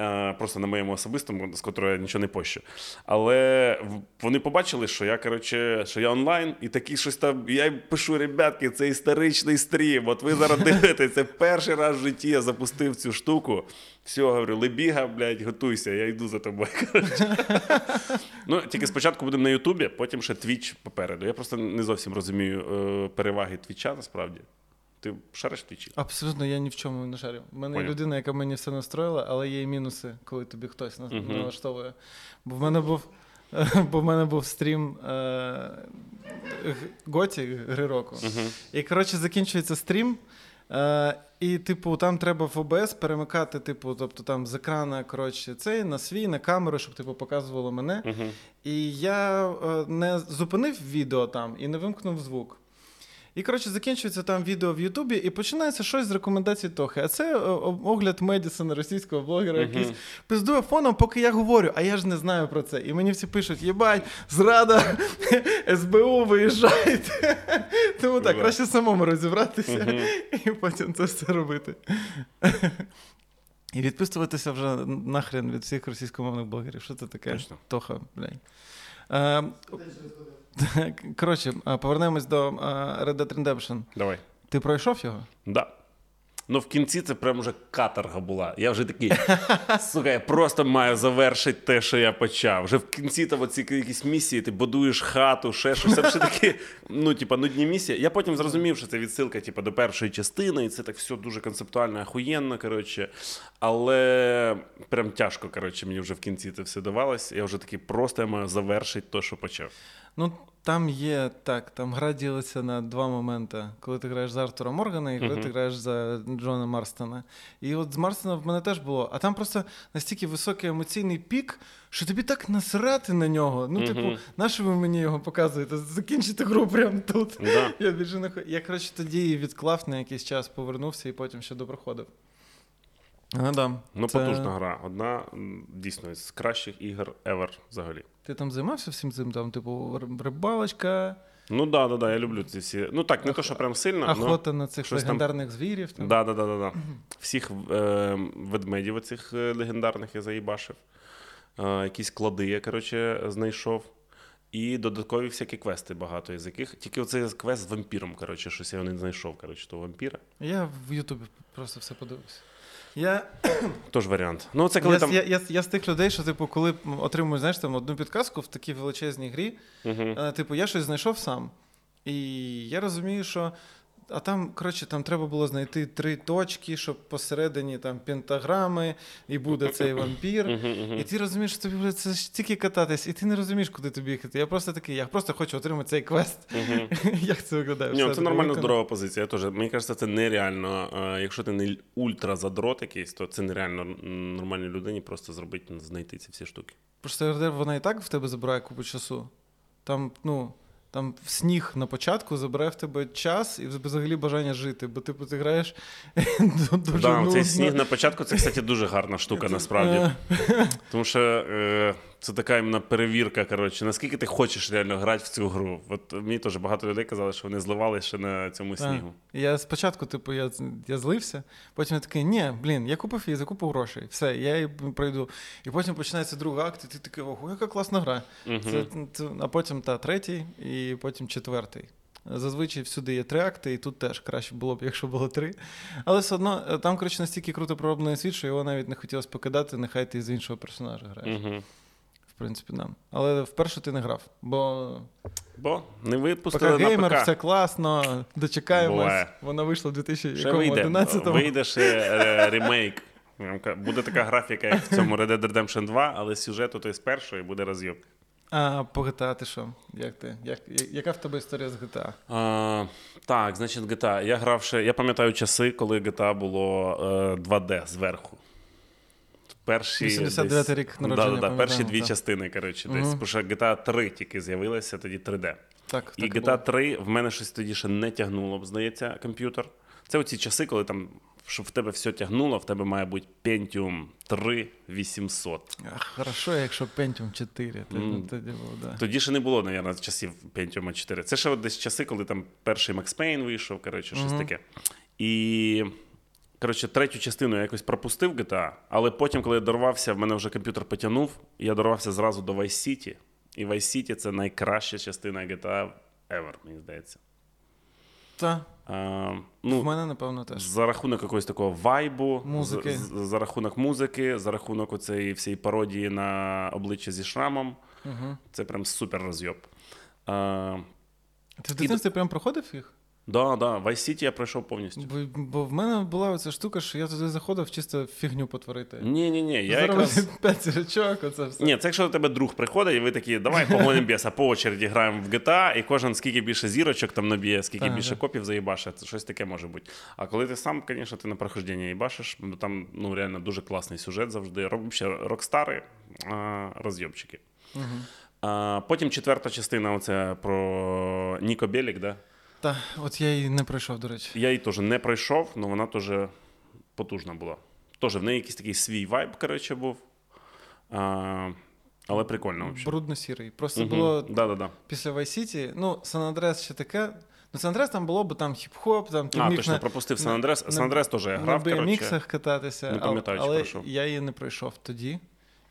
Е, просто на моєму особистому, з котрого я нічого не пощу. Але вони побачили, що я, коротше, що я онлайн, і такі щось там. Я їм пишу, ребятки, це історичний стрім. От ви зараз дивитесь, це перший раз в житті я запустив цю штуку. Все, говорю, Лебіга, блядь, готуйся, я йду за тобою. Ну, тільки спочатку будемо на Ютубі, потім ще Твіч попереду. Я просто не зовсім розумію е, переваги Твіча насправді. Ти шариш Твічі? Абсолютно, я ні в чому не шарю. У мене є людина, яка мені все настроїла, але є і мінуси, коли тобі хтось налаштовує. Бо в мене був, бо в мене був стрім е, Готі гри року. Угу. І коротше закінчується стрім. Е, І, типу, там треба в ОБС перемикати, типу, тобто там з екрана, коротше, цей на свій, на камеру, щоб типу показувало мене. Угу. І я е, не зупинив відео там і не вимкнув звук. І, коротше, закінчується там відео в Ютубі, і починається щось з рекомендацій Тохи. А це е, огляд Медісона, російського блогера, Мгм. якийсь пиздує фоном, поки я говорю, а я ж не знаю про це. І мені всі пишуть: єбать, зрада, СБУ, виїжджайте. Тому так, краще самому розібратися і потім це все робити. І відписуватися вже нахрен від всіх російськомовних блогерів. Що це таке? Точно. Тоха, блядь. Е, Коротше, е, повернемось до е, Red Dead Redemption. Давай. Ти пройшов його? Да. Ну, в кінці це прям вже каторга була. Я вже такий, сука, я просто маю завершити те, що я почав. Вже в кінці там оці якісь місії, ти будуєш хату, ще щось. Це вже такі, ну, типа, нудні місії. Я потім зрозумів, що це відсилка, типа, до першої частини, і це так все дуже концептуально, ахуєнно, коротше. Але прям тяжко, коротше, мені вже в кінці це все давалось. Я вже такий, просто я маю завершити те, що почав. Ну, там є так, там гра ділиться на два моменти. Коли ти граєш за Артура Моргана і коли Мгм. ти граєш за Джона Марстона. І от з Марстона в мене теж було. А там просто настільки високий емоційний пік, що тобі так насрати на нього. Ну, типу, Мгм. на що ви мені його показуєте? Закінчите гру прямо тут. Да. Я більше не Я, коротше, тоді відклав на якийсь час, повернувся і потім ще допроходив. А, да. Ну, Це- потужна гра. Одна дійсно з кращих ігор ever взагалі. Ти там займався всім цим, там, типу, рибалочка, Ну да, да, да, я люблю ці всі. Ну так, не то, що прям сильно. но- охота на цих щось там- легендарних звірів. Там. Да, да, да, да, да. Всіх е, ведмедів оцих е, легендарних я заїбашив. Е, якісь клади я, коротше, знайшов. І додаткові всякі квести багато із яких. Тільки оцей квест з вампіром, коротше, щось я не знайшов, коротше, того вампіра. Я в Ютубі просто все подивився. Я, Тож варіант. Ну, це коли я, там. я, я, я з тих людей, що, типу, коли отримую знаєш, там, одну підказку в такій величезній грі, uh-huh. типу, я щось знайшов сам. І я розумію, що. А там, коротше, там треба було знайти три точки, щоб посередині там пентаграми, і буде цей вампір. І ти розумієш, що тобі буде це ж тільки кататись, і ти не розумієш, куди тобі їхати. Я просто такий, я просто хочу отримати цей квест. Як це виглядає? Ні, Все, це нормально здорова позиція. Теж. Мені кажеться, це нереально. Е, Якщо ти не ультра задрот якийсь, то це нереально нормальній людині просто зробити, знайти ці всі штуки. Просто вона і так в тебе забирає купу часу. Там, ну, там сніг на початку забирає в тебе час і взагалі бажання жити, бо типу ти граєш дуже Да, нудно. цей сніг на початку це, кстати, дуже гарна штука, насправді. Тому що е, це така іменно перевірка, коротше, наскільки ти хочеш реально грати в цю гру. От мені теж багато людей казали, що вони зливали ще на цьому та. снігу. Я спочатку, типу, я, я злився, потім я такий, ні, блін, я купив її за купу грошей, все, я її пройду. І потім починається другий акт, і ти такий, ого, яка класна гра. Це, це, а потім та третій, і потім четвертий. Зазвичай всюди є три акти, і тут теж краще було б, якщо було три. Але все одно е, там, коротше, настільки круто пророблений світ, що його навіть не хотілося покидати, нехай ти з іншого персонажа граєш. Угу. В принципі, нам. Але вперше ти не грав. Бо Бо не випустили на геймер, ПК. все класно, дочекаємось. Буває. Вона вийшла в 2011 Ще вийде, ще е, ремейк. Буде така графіка, як в цьому Red Dead Redemption 2, але сюжету той з першої буде роз'єб. А по GTA ти що? Як ти? Як, яка в тебе історія з GTA? А, так, значить, GTA. Я грав ще. Я пам'ятаю часи, коли GTA було е, 2D зверху. Перші 89-й десь- рік народження, Да, да, да, перші дві так. частини, коротше, десь. Мгм. Тому що GTA 3 тільки з'явилася, тоді 3D. Так, І так GTA 3 в мене щось тоді ще не тягнуло, б, здається, комп'ютер. Це оці часи, коли там, щоб в тебе все тягнуло, в тебе має бути Pentium 3 800. Ах, Хорошо, якщо Pentium 4, тоді, тоді було, да. Тоді ще не було, мабуть, часів Pentium 4. Це ще от десь часи, коли там перший Max Payne вийшов, коротше, щось Мгм. таке. І. Коротше, третю частину я якось пропустив GTA, але потім, коли я дорвався, в мене вже комп'ютер потягнув, і я дорвався зразу до Vice City. І Vice City це найкраща частина GTA ever, мені здається. Та, А, в ну, мене, напевно, теж. за рахунок якогось такого вайбу, Музики. з- з- за рахунок музики, за рахунок оцеї всієї пародії на обличчя зі шрамом. Угу. Це прям супер розйоб. А, Ти в дитинстві прям проходив їх? Да, да, Vice City я пройшов повністю. Бо, бо в мене була оця штука, що я туди заходив чисто фігню потворити. Ні, ні, ні. Я якраз... п'ять зірочок, оце все. Ні, це якщо до тебе друг приходить, і ви такі, давай погонимо біса, по очереді граємо в GTA, і кожен скільки більше зірочок там наб'є, скільки Так, більше так. копів заїбаше, це щось таке може бути. А коли ти сам, звісно, ти на прохождення їбашиш, бо там ну, реально дуже класний сюжет завжди. Рок, взагалі, рокстари, а, розйобчики. А, потім четверта частина, оце про Ніко Белік, да? Так, от я її не пройшов, до речі. Я її теж не пройшов, але вона теж потужна була. Теж в неї якийсь такий свій вайб, коротше, був. А, але прикольно взагалі. Брудно-сірий. Просто Мгм. було Да-да-да. після Vice City, ну, Сан Андрес ще таке. Ну, Сан Андрес там було, бо там хіп-хоп, там ти А, міг точно, на, пропустив Сан Андрес. Сан Андрес теж я на грав, коротше. BMX-ах кататися, Не пам'ятаю, чи але пройшов. я її не пройшов тоді.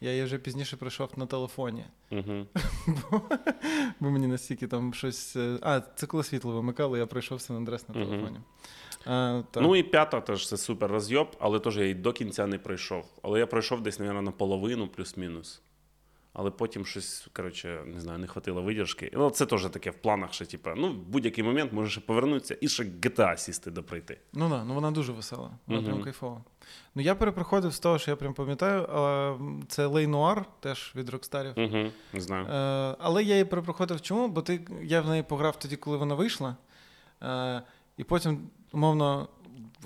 Я її вже пізніше пройшов на телефоні. Угу. Бо мені настільки там щось. е, А, це коли світло вимикало, я пройшов Сан Андрес на телефоні. А, так. Ну і п'ята теж це супер розйоб, але теж я її до кінця не пройшов. Але я пройшов десь, мабуть, наполовину, плюс-мінус. Але потім щось, коротше, не знаю, не хватило видержки. Ну, це теж таке в планах, що, типу, ну, в будь-який момент можеш повернутися і ще GTA сісти доприйти. Ну да, ну вона дуже весела. Вона Мгм. прям кайфова. Ну я перепроходив з того, що я прям пам'ятаю. а, Це Лей Нуар, теж від Рокстарів. Угу, не знаю. Е, але я її перепроходив чому? Бо ти, я в неї пограв тоді, коли вона вийшла. Е, і потім, умовно,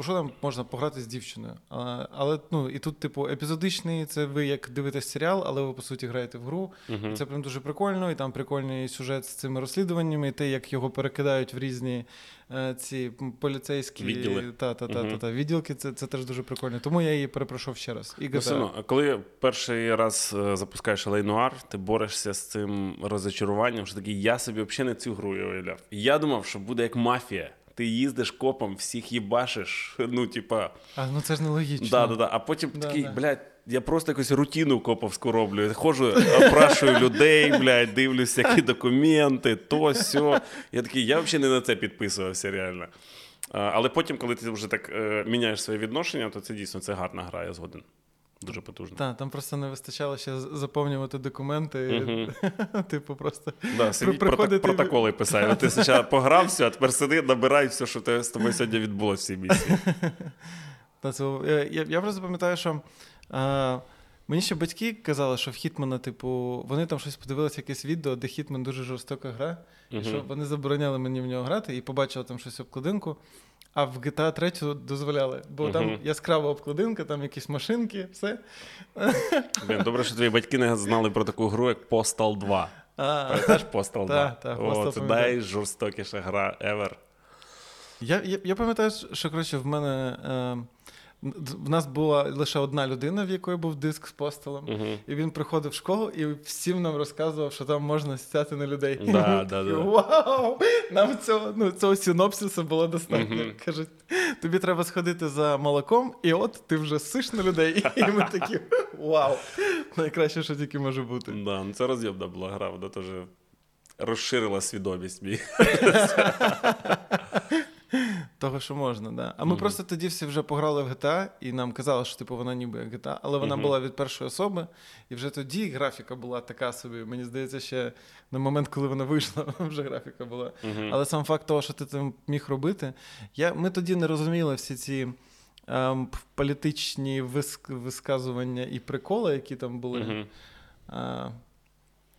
що там можна пограти з дівчиною? А, але ну, і тут, типу, епізодичний, це ви як дивитесь серіал, але ви по суті граєте в гру. Угу. Це прям дуже прикольно, і там прикольний сюжет з цими розслідуваннями, і те, як його перекидають в різні е, ці поліцейські Відділи. Та, та, та, Мгм. та, та, відділки. Це, це теж дуже прикольно. Тому я її перепройшов ще раз. І Ну, одно, коли перший раз е, запускаєш L.A. Noire, ти борешся з цим розочаруванням, що такий, я собі взагалі не цю гру уявляв. Я думав, що буде як мафія. Ти їздиш копом, всіх їбашиш. Ну, типа, А ну це ж нелогічно. да, да, да. А потім Да, такий, да. блядь, я просто якусь рутину коповську роблю. Я Ходжу, опрашую людей, блядь, дивлюся, які документи, то сьо. Я такий, я взагалі не на це підписувався, реально. Але потім, коли ти вже так е, міняєш своє відношення, то це дійсно це гарна гра, я згоден. Дуже потужно. Так, там просто не вистачало ще заповнювати документи. Мгм. Типу, просто Да, сидіть приходити- протоколи писати. Ти спочатку пограв все, а тепер сиди, набирай все, що те з тобою сьогодні відбулося в цій місії. Та це, е, я, я просто пам'ятаю, що е, мені ще батьки казали, що в Хітмана, типу, вони там щось подивилися, якесь відео, де Хітман дуже жорстоко гра, і що вони забороняли мені в нього грати і побачили там щось обкладинку. А в GTA 3 дозволяли, бо там яскрава обкладинка, там якісь машинки, все. Блін, добре, що твої батьки не знали про таку гру, як Postal 2. А, Пам'ятаєш Postal 2? Так, О, це найжорстокіша гра ever. Я, я, я пам'ятаю, що коротше, в мене е, в нас була лише одна людина, в якої був диск з постелем. Угу. І він приходив в школу і всім нам розказував, що там можна стяти на людей. Да, да, да. Вау! Нам цього, ну, цього синопсису було достатньо. Мгм. Кажуть, тобі треба сходити за молоком, і от ти вже сиш на людей. І ми такі вау! Найкраще, що тільки може бути. Да, ну це роз'єбна була гра, вона теж розширила свідомість мій. Того, що можна, да. А ми Мгм. просто тоді всі вже пограли в GTA, і нам казали, що типу вона ніби як GTA, але вона Мгм. була від першої особи, і вже тоді графіка була така собі. Мені здається, ще на момент, коли вона вийшла, вже графіка була. Мгм. Але сам факт того, що ти там міг робити, я, ми тоді не розуміли всі ці ем, політичні виск, висказування і приколи, які там були. А,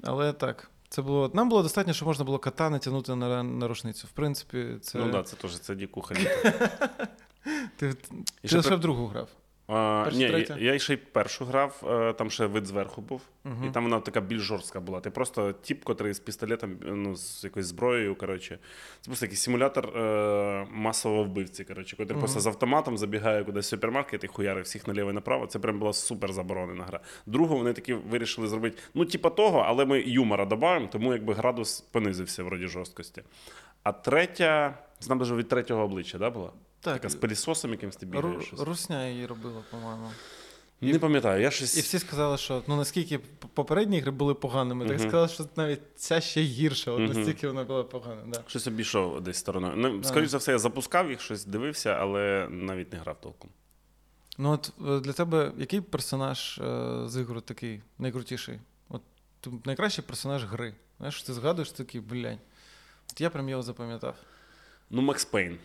але так. Це було нам було достатньо, що можна було кота натягнути на, на рушницю. В принципі, це Ну да, це теж це дікуха. ти, ти ще при- в другу грав. А, ні, я, я ще й першу грав, е, там ще вид зверху був. Угу. І там вона така більш жорстка була. Ти просто тіп, котрий з пістолетом, ну, з якоюсь зброєю. Коротше. Це просто якийсь симулятор е, масового вбивці. Коротше, котрий Мгм. просто з автоматом забігає кудись в супермаркет і хуярить всіх наліво і направо. Це прям була супер заборонена гра. Другу вони таки вирішили зробити, ну, типа того, але ми юмора додаємо, тому якби градус понизився вроді жорсткості. А третя, це нам даже від третього обличчя, да, була? Так, Така з пилісосом якимсь ти бігаєш. Ру, щось. Русня її робила, по-моєму. Не пам'ятаю, я щось. І всі сказали, що ну наскільки попередні ігри були поганими, так Мгм. сказали, що навіть ця ще гірша, от Мгм. настільки вона була погана. Да. Щось обійшов десь стороною. Ну, скоріш за все, я запускав їх, щось дивився, але навіть не грав толком. Ну от е, для тебе який персонаж е, з ігру такий найкрутіший? От ти- найкращий персонаж гри. Знаєш, ти згадуєш такий, блядь. От я прям його запам'ятав. Ну, Макс Пейн.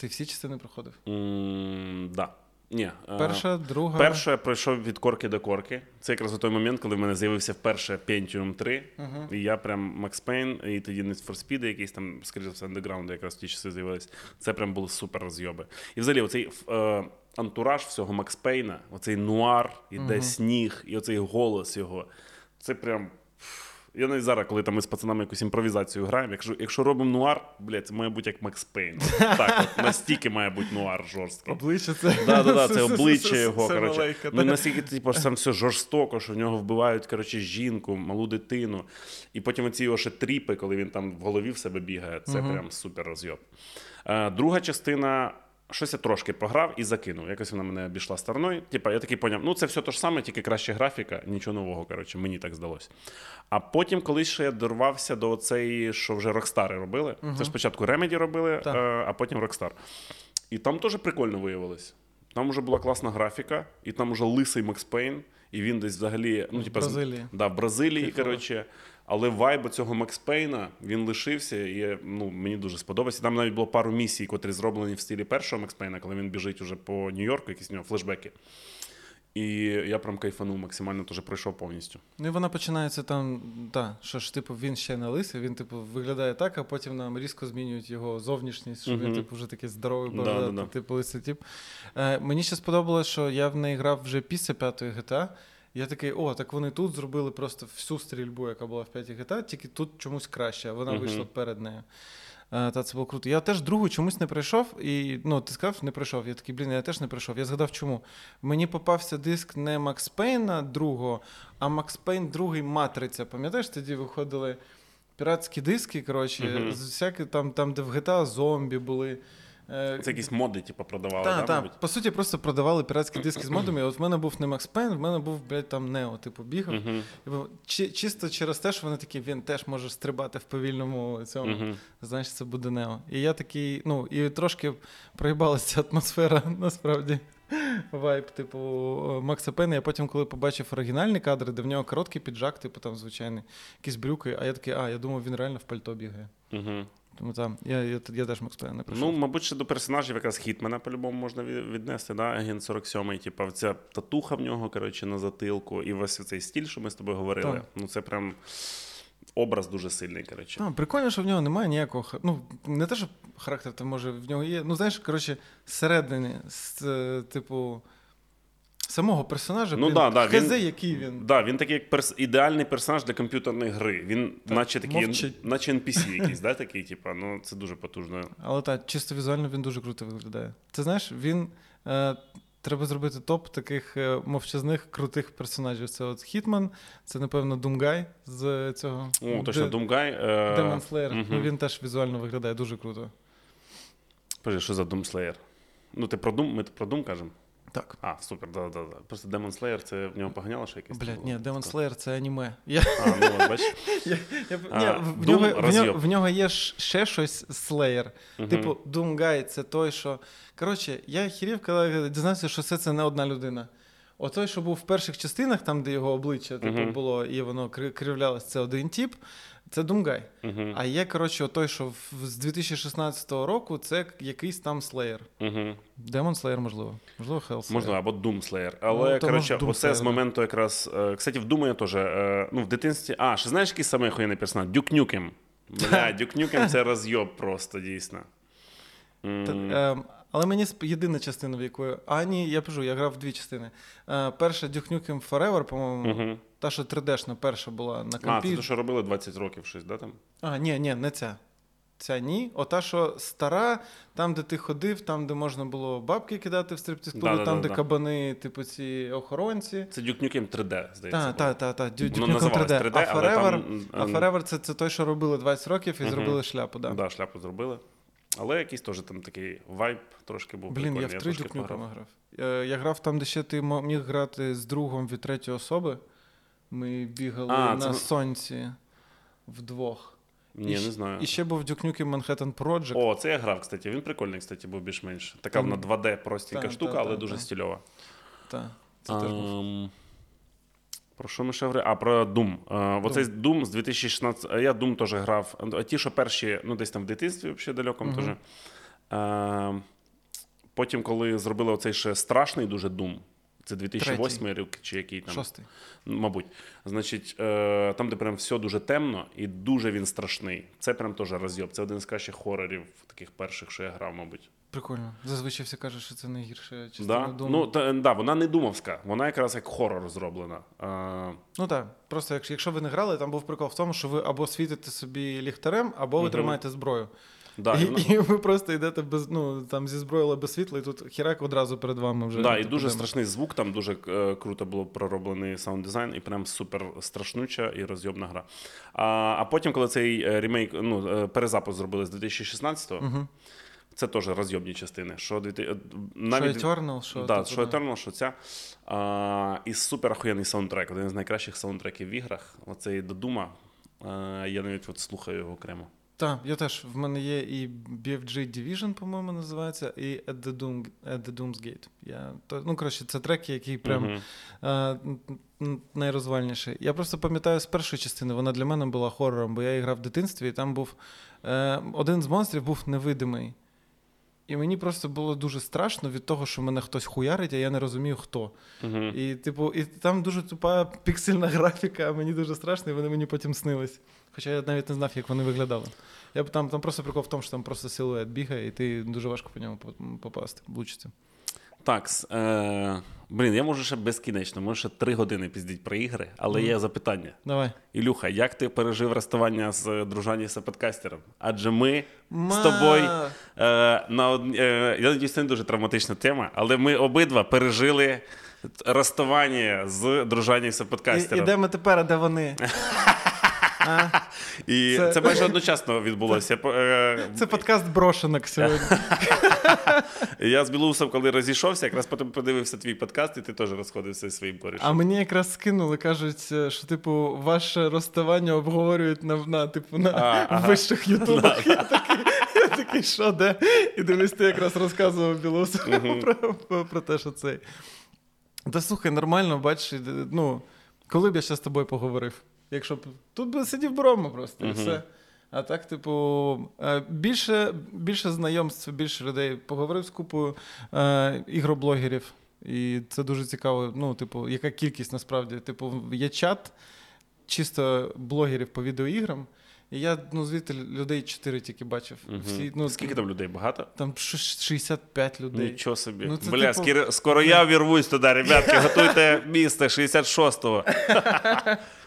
Ти всі частини проходив? М, Да. Ні. е, Перша, друга. Перше пройшов від корки до корки. Це якраз у той момент, коли в мене з'явився вперше Pentium 3. Мгм. І я прям Макс Пейн, і тоді Need for Speed, якийсь там, скоріше все, Underground, якраз в ті часи з'явились. Це прям були супер розйоби. І взагалі, оцей е, антураж всього Макс Пейна, оцей нуар, іде сніг, і оцей голос його. Це прям. Я навіть зараз, коли там ми з пацанами якусь імпровізацію граємо, якщо, якщо робимо нуар, блядь, це має бути як Макс Пейн. Так, от, настільки має бути нуар жорсткий. Обличчя це. Да, да, да, це обличчя його. Коротше. Ну, настільки типу, ж там все жорстоко, що в нього вбивають коротше, жінку, малу дитину. І потім оці його ще тріпи, коли він там в голові в себе бігає, це прям супер розйоб. Е, друга частина. Щось я трошки пограв і закинув. Якось вона мене обійшла стороною. Типа, я такий поняв, ну це все те ж саме, тільки краще графіка, нічого нового, коротше, мені так здалося. А потім, коли ще я дорвався до цієї, що вже Рокстари робили. Це спочатку Remedy робили, Так. е, а потім Rockstar. І там теж прикольно виявилось. Там вже була класна графіка, і там вже лисий Макс Пейн, і він десь взагалі. Ну, В типа, з- Бразилії. Да, в Бразилії, коротше. Але вайб цього Макс Пейна він лишився, і ну, мені дуже сподобався. Там навіть було пару місій, котрі зроблені в стилі першого Макс Пейна, коли він біжить уже по Нью-Йорку, якісь у нього флешбеки. І я прям кайфанув максимально, теж пройшов повністю. Ну і вона починається там, так, що ж, типу, він ще не лисий, він, типу, виглядає так, а потім нам різко змінюють його зовнішність, що він, типу, вже такий здоровий Да, бородатий, да, да. типу, лисий тип. Е, мені ще сподобалось, що я в неї грав вже після п'ятої GTA. Я такий, о, так вони тут зробили просто всю стрільбу, яка була в п'ятій GTA, тільки тут чомусь краще, а вона Мгм. вийшла перед нею. Е, Та це було круто. Я теж другу чомусь не пройшов, і ну, ти сказав, не пройшов. Я такий, блін, я теж не пройшов. Я згадав, чому. Мені попався диск не Макс Пейна другого, а Макс Пейн другий Матриця. Пам'ятаєш, тоді виходили піратські диски, коротше, з всякі там, там, де в GTA зомбі були. Е, Це якісь моди, типу, продавали, так, да, так. По суті, просто продавали піратські диски з модами. От в мене був не Макс Пейн, в мене був, блядь, там Нео, типу, бігав. Чи, чисто через те, що вони такі, він теж може стрибати в повільному цьому. Мгм. Значить, це буде Нео. І я такий, ну, і трошки проїбалася атмосфера, насправді. Вайб, типу, Макса Пейна. Я потім, коли побачив оригінальні кадри, де в нього короткий піджак, типу там звичайний, якісь брюки, а я такий, а, я думав, він реально в пальто бігає. Тому там, я, я, я теж Макс Пейна не прийшов. Ну, мабуть, ще до персонажів якраз Хітмена по-любому можна віднести, да? агент 47 типу, ця татуха в нього, коротше, на затилку, і весь цей стіль, що ми з тобою говорили. Так. Ну, це прям образ дуже сильний, коротше. Ну, прикольно, що в нього немає ніякого. Ну, не те, що характер там може в нього є. Ну, знаєш, коротше, зсередини, з, типу, самого персонажа, Ну да, да, він- який він. Да, він такий як перс... ідеальний персонаж для комп'ютерної гри. Він Так, наче такий, мовчить. наче NPC якийсь, да, такий, типу, ну це дуже потужно. Але так, чисто візуально він дуже круто виглядає. Ти знаєш, він. Е, треба зробити топ таких е, мовчазних крутих персонажів. Це от Хітман, це, напевно, Doomguy з цього. О, точно, Doomguy. Е... Demon Slayer. Ну, він теж візуально виглядає дуже круто. Подожди, що за Slayer? Ну, ти про Doom, ми про Doom кажемо? Так. А, супер, да, да, да. Просто Demon Slayer, це в нього поганяло ще якесь? Блядь, було? ні, Demon Slayer це аніме. Я, А, ну от, бачиш. я, я, А, в, Doom нього, в, нього, в нього є ще щось Слеєр. Мгм. Типу, Думгай це той, що. Коротше, я хірів, коли дізнався, що все це не одна людина. Отой, що був в перших частинах, там, де його обличчя типу, Мгм. було, і воно кри- кривлялось, це один тип, це Думгай. Мгм. А є, коротше, той, що з 2016 року, це якийсь там Слеєр. Демон Слеєр, можливо. Можливо, Hell Slayer. Можна, або Doom Slayer. Але, Ну, коротше, оце з моменту якраз. е, Кстати, в Doom я теж. е, Ну, в дитинстві. А, ще знаєш, який самий охуєнний персонаж? Дюк Нюкем. Бля, Дюк Нюкем це розйоб просто, дійсно. М, Та, ем, але мені єдина частина, в якої. А, ні, я кажу, я грав в дві частини. Е, перша Duke Nukem Forever, по-моєму, мгм. та, що 3D-шна перша була на А, це те, що робили 20 років щось, да, там? А, ні, ні, не ця. Ця ні. Ота, що стара, там, де ти ходив, там, де можна було бабки кидати в стриптиз клубі, Да-да-да-да. там, де кабани, типу, ці охоронці. Це Duke Nukem 3D, здається. Так, так, так. Duke Nukem 3D. 3D, а Forever, там, а Forever це, це той, що робили 20 років і Мгм. зробили шляпу, да. Да, шляпу зробили. Але якийсь теж там такий вайб трошки був. Блін, я в три Nukem грав. Е, Я грав там, де ще ти міг грати з другом від третьої особи. Ми бігали А, на це- сонці вдвох. Ні, і, не знаю. І ще був Nukem Manhattan Project. О, це я грав, кстати. Він прикольний, кстати, був більш-менш. Така Там- вона 2D простенька Та, штука, та, але та, дуже та. стильова. Та, це теж був. Про що ми ще говорили? А, про Doom. Е, Оцей Doom з 2016. е, Я Doom теж грав. А ті, що перші, ну десь там в дитинстві, взагалі далекому теж. Е, Потім, коли зробили оцей ще страшний дуже Doom, це 2008 рік чи який там. Шостий. Мабуть. Значить, там, де прям все дуже темно і дуже він страшний. Це прям теж розйоб. Це один з кращих хорорів, таких перших, що я грав, мабуть. Прикольно. Зазвичай всі кажуть, що це найгірша частина Да? Doom. Ну, та, да, вона не думовська, вона якраз як хорор зроблена. Е, Ну так, просто якщо, якщо ви не грали, там був прикол в тому, що ви або світите собі ліхтарем, або ви Мгм. тримаєте зброю. да, і і, вона- і ви просто йдете без ну там зі зброєю, без світла, і тут хірак одразу перед вами вже. Да, і дуже демо. страшний звук, там дуже е, круто було пророблений саунд дизайн, і прям супер страшнуча і розйобна гра. А, а потім, коли цей е, ремейк, ну, е, перезапуск зробили з 2016-го, Мгм. Це теж розйобні частини. Що, е, Що Eternal, що да, що Eternal, що ця. А, і супер охуєнний саундтрек. Один з найкращих саундтреків в іграх. Оцей до Дума. А, я навіть от слухаю його окремо. Так, я теж. В мене є і BFG Division, по-моєму, називається, і At the, Doom, At the Doom's Gate. Я, то, ну, коротше, це треки, які прям Мгм. е, н- н- найрозвальніший. Я просто пам'ятаю з першої частини, вона для мене була хорором, бо я грав в дитинстві, і там був е, один з монстрів був невидимий. І мені просто було дуже страшно від того, що мене хтось хуярить, а я не розумію, хто. Мгм. І, типу, і там дуже тупа піксельна графіка, а мені дуже страшно, і вони мені потім снились. Хоча я навіть не знав, як вони виглядали. Я б там, там просто прикол в тому, що там просто силует бігає, і ти дуже важко по ньому попасти, влучити. Так, е, блін, я можу ще безкінечно, можу ще три години піздіть про ігри, але є запитання. Давай. Ілюха, як ти пережив розставання з е, дружаністю подкастером? Адже ми Ма! з тобою е, на од... е, я надіюсь, це не дуже травматична тема, але ми обидва пережили розставання з дружаністю І, і подкастером. де ми тепер, а де вони? І це... Це- майже одночасно відбулося. Е, Це подкаст брошенок сьогодні. Я з Білоусом, коли розійшовся, якраз потім подивився твій подкаст, і ти теж розходився зі своїм корішем. А мені якраз скинули, кажуть, е, що типу ваше розставання обговорюють на, на типу на А, ага. вищих ютубах. Я такий, я такий, що де? І дивлюсь, ти якраз розказував Білосу про, про, про те, що цей. Та слухай, нормально, бачиш, ну, коли б я ще з тобою поговорив? Якщо б тут би сидів Брома просто, і все. А так, типу, е, більше, більше знайомств, більше людей. Поговорив з купою е, ігроблогерів. І це дуже цікаво. Ну, типу, яка кількість насправді? Типу, є чат чисто блогерів по відеоіграм. І я ну, звідти людей 4 тільки бачив. Мгм. Всі, ну, Скільки там людей? Багато? Там ш- 65 людей. Нічого собі. Ну, це Бля, типу- скоро, скоро я вірвусь туди, ребятки, готуйте місце 66-го.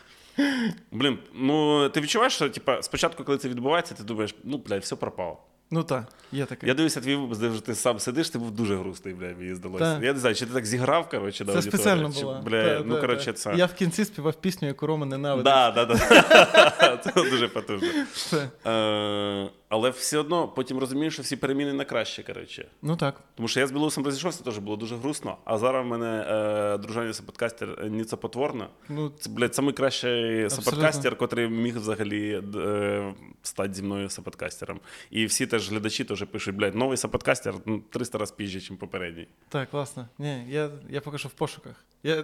Блін, ну ти відчуваєш, що типа, спочатку, коли це відбувається, ти думаєш, ну, бля, все пропало. Ну так, є таке. Я дивлюся, твій випуск, де вже ти сам сидиш, ти був дуже грустний, бля, мені здалося. Так. Я не знаю, чи ти так зіграв, коротше, на Це аудиторію, спеціально чи, було. Бля, Та, ну, та, коротше, це. Я в кінці співав пісню, яку Рома ненавидить. Да, да, да. Це дуже потужно. Це. Е, але все одно потім розумієш, що всі переміни на краще, коротше. Ну так. Тому що я з Білорусом розійшовся, теж було дуже грустно. А зараз в мене е, дружання саподкастер Ніца Потворна. Ну, Це, блядь, найкращий саподкастер, котрий міг взагалі е, стати зі мною саподкастером. І всі теж глядачі теж пишуть, блядь, новий саподкастер ну, 300 разів пізже, ніж попередній. так, класно. Ні, я, я поки що в пошуках. Я...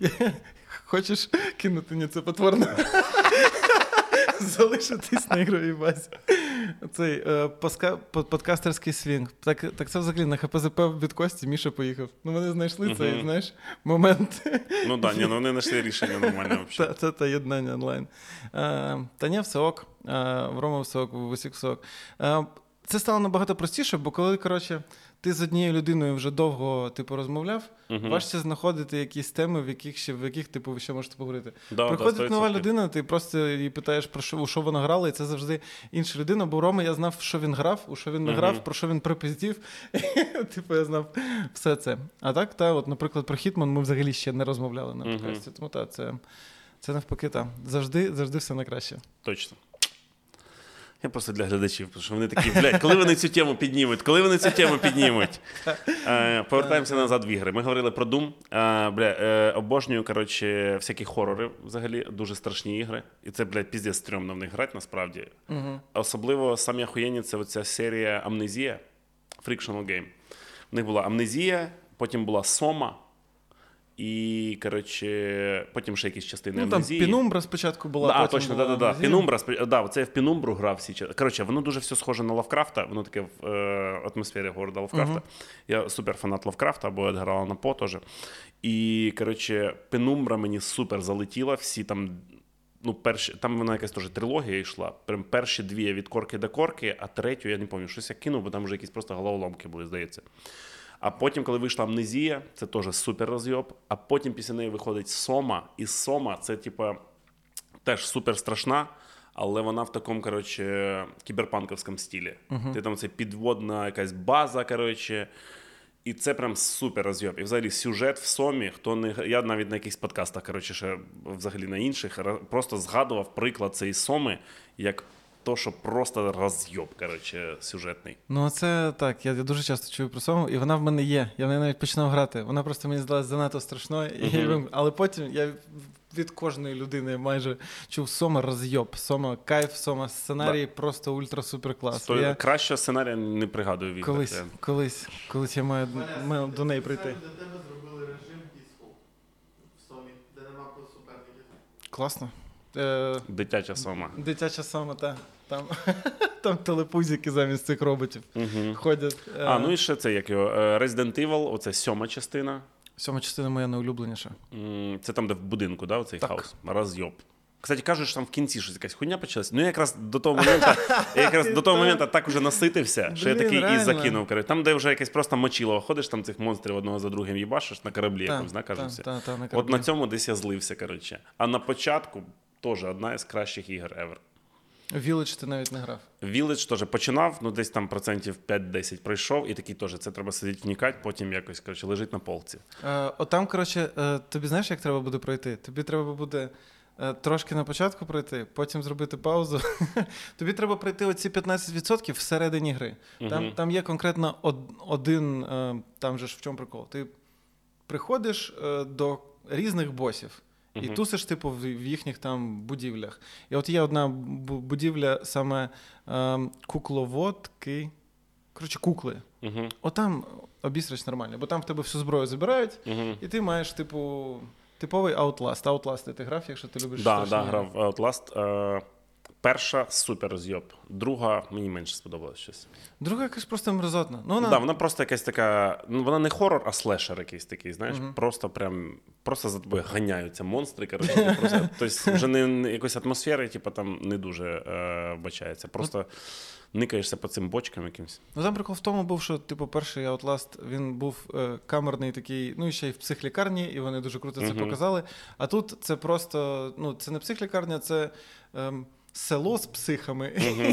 Хочеш кинути мені це потворно? Залишитись на ігровій базі. Цей е, паска, подкастерський свінг. Так, так це взагалі на ХПЗП від Кості Міша поїхав. Ну вони знайшли цей, знаєш, момент. Ну так, ні, ну вони знайшли рішення нормальне взагалі. та, та єднання онлайн. Е, та ні, все ок. Е, в Рома все ок, в усіх все ок. Е, це стало набагато простіше, бо коли, коротше, ти з однією людиною вже довго типу, розмовляв, Мгм. важче знаходити якісь теми, в яких ще в яких типу, ви ще можете поговорити. Да, Приходить да, нова людина, ти просто її питаєш, про що, у що вона грала, і це завжди інша людина. Бо Рома я знав, що він грав, у що він не грав, про що він припиздів. типу, я знав все це. А так, та, от, наприклад, про Хітман ми взагалі ще не розмовляли на подкасті. Тому та, це, це навпаки, та. Завжди, завжди все найкраще. Точно. Я просто для глядачів, тому що вони такі, блядь, коли вони цю тему піднімуть, коли вони цю тему піднімуть. Е, повертаємося назад в ігри. Ми говорили про Doom. Е, бля, е, обожнюю, коротше, всякі хорори взагалі, дуже страшні ігри. І це, блядь, піздець стрьомно в них грати насправді. Угу. Особливо самі охуєнні це оця серія Амнезія, Frictional Game. В них була Амнезія, потім була Сома. І, коротше, потім ще якісь частини Ну там амнезії. Пінумбра спочатку була. Потім точно, була да, да, да. Пінумбра, да, це я в Пінумбру грав всі Коротше, воно дуже все схоже на Лавкрафта, воно таке в е, атмосфері города Лавкрафта. Я супер фанат Лавкрафта, бо Едгара Алана По теж. І, коротше, Пенумбра мені супер залетіла, всі там. Ну, перші, там вона якась теж трилогія йшла. Прям перші дві від корки до корки, а третю я не пам'ятаю, щось я кинув, бо там вже якісь просто головоломки були, здається. А потім, коли вийшла амнезія, це теж супер розйоб. А потім після неї виходить Сома, і Сома це, типа, теж супер страшна, але вона в такому, коротше, кіберпанковському стилі. Ти там це підводна якась база, коротше. І це прям супер розйоб. І взагалі сюжет в сомі, хто не я навіть на якихось подкастах, коротше, ще взагалі на інших, просто згадував приклад цієї соми, як то, що просто розйоб, коротше, сюжетний. Ну, це так. Я, я дуже часто чую про Сому, і вона в мене є. Я в неї навіть починав грати. Вона просто мені здалась занадто страшною. Вим- але потім я від кожної людини майже чув Сома розйоб. Сома кайф, Сома сценарій, просто ультра-супер клас. То Я кращого сценарія не пригадую від колись, колись, колись я маю, маю до неї прийти. Для тебе зробили режим Peaceful в Сомі, де нема суперників. Класно. Е, Дитяча сома. дитяча Сома, та. Там, там телепузики замість цих роботів Угу. ходять. Е, А, ну і ще це як його е, Resident Evil, оце сьома частина. Сьома частина моя найулюбленіша. Це там, де в будинку, да, оцей Так. хаос. Розйоб. Кстати, кажуть, що там в кінці щось якась хуйня почалась. Ну, я якраз до того моменту, я якраз до того моменту так уже наситився, що я такий і закинув. Там, де вже якесь просто мочило, ходиш, там цих монстрів одного за другим їбашиш на кораблі, Та, якомусь, да, та, та, та, на От на цьому десь я злився, коротше. А на початку теж одна із кращих ігор ever. Village ти навіть не грав. Village теж починав, ну десь там процентів 5-10 пройшов, і такий теж це треба сидіти вникати, потім якось коротше, лежить на полці. Е, от там, коротше, е, тобі знаєш, як треба буде пройти? Тобі треба буде е, трошки на початку пройти, потім зробити паузу. тобі треба пройти оці 15% всередині гри. Там, Мгм. там є конкретно од- один, е, там же ж в чому прикол. Ти приходиш е, до різних босів. І тусиш, типу, в, їхніх там будівлях. І от є одна будівля саме е, кукловодки. Коротше, кукли. Угу. Отам обісрач нормально, бо там в тебе всю зброю забирають, Угу. і ти маєш, типу, типовий Outlast. Outlast ти грав, якщо ти любиш. Да, да, грав Outlast. Е, перша супер розйоб. Друга мені менше сподобалось щось. Друга якась просто мерзотна. Ну, вона... Да, вона просто якась така. Ну, вона не хорор, а слешер якийсь такий, знаєш, Мгм. просто прям просто за тобою ганяються монстри. Коротше, просто, тобто вже не, якоїсь атмосфери, типу, там не дуже е, вбачається. Просто никаєшся по цим бочкам якимось. Ну там прикол в тому був, що типу, перший Outlast він був е, камерний такий, ну і ще й в психлікарні, і вони дуже круто це показали. А тут це просто, ну, це не психлікарня, це ем, село з психами.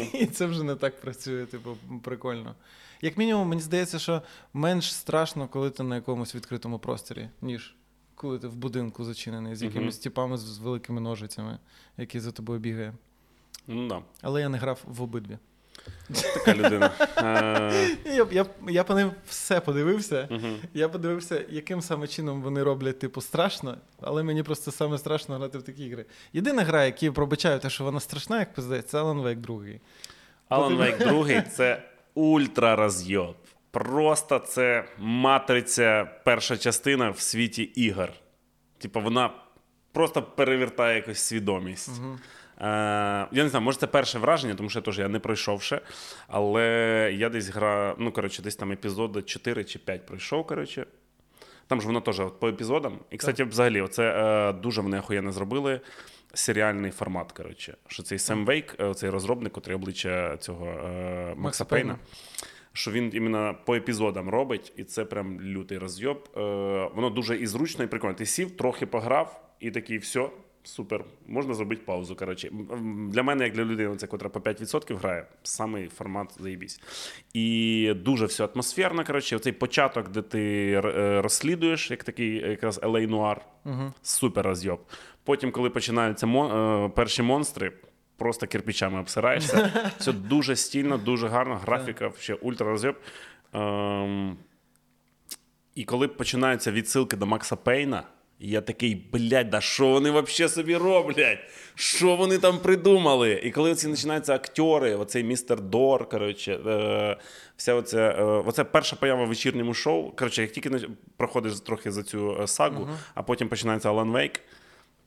І це вже не так працює, типу, прикольно. Як мінімум, мені здається, що менш страшно, коли ти на якомусь відкритому просторі, ніж коли ти в будинку зачинений з якимись типами з, з великими ножицями, які за тобою бігає. Ну да, Але я не грав в обидві. Така людина. Е, Я, я, я по ним все подивився. мгм. Я подивився, яким саме чином вони роблять, типу, страшно, але мені просто саме страшно грати в такі ігри. Єдина гра, яка пробачаю те, що вона страшна, як пиздець, це Alan Wake 2. Alan Wake 2 це ультра розйоб. Просто це матриця, перша частина в світі ігор. Типу, вона просто перевертає якусь свідомість. Угу. Е, я не знаю, може це перше враження, тому що я теж я не пройшов ще. Але я десь гра, ну коротше, десь там епізоди 4 чи 5 пройшов. коротше. Там ж воно теж от по епізодам. І, кстати, взагалі, оце е, дуже вони охуєнно зробили. Серіальний формат, коротше. Що цей Сем Вейк, е, цей розробник, котрий обличчя цього е, Макса. Пейна. Що він іменно по епізодам робить, і це прям лютий розйоб. Е, воно дуже і зручно, і прикольно. Ти сів, трохи пограв, і такий, все, супер, можна зробити паузу. Коротше. Для мене, як для людини, це котра по 5% грає, самий формат заєбісь. І дуже все атмосферно. Коротше, оцей початок, де ти е, розслідуєш, як такий якраз LA Нуар, Угу. супер розйоб. Потім, коли починаються мо- е, перші монстри, просто кирпичами обсираєшся. Все дуже стільно, дуже гарно, графіка ще ультра розйоб. Ем, і коли починаються відсилки до Макса Пейна, І я такий, блядь, да що вони взагалі собі роблять? Що вони там придумали? І коли ці починаються актери, оцей містер Дор, коротше, е, вся оця, е, оце перша поява в вечірньому шоу. Коротше, як тільки проходиш трохи за цю е, сагу, а потім починається Алан Вейк,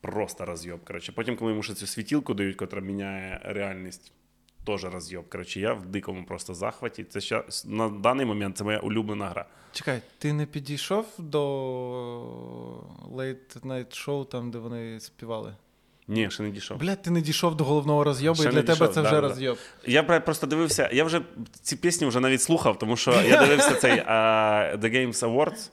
просто розйоб. Коротше. Потім, коли йому ще цю світілку дають, котра міняє реальність, теж роз'єб. Коротше, я в дикому просто захваті. Це щас, на даний момент це моя улюблена гра. Чекай, ти не підійшов до Late Night Show, там, де вони співали? Ні, ще не дійшов. Блядь, ти не дійшов до головного розйобу, Ще і для тебе дійшов, це да, вже да. розйоб. Я просто дивився, я вже ці пісні вже навіть слухав, тому що я дивився цей а, The Games Awards.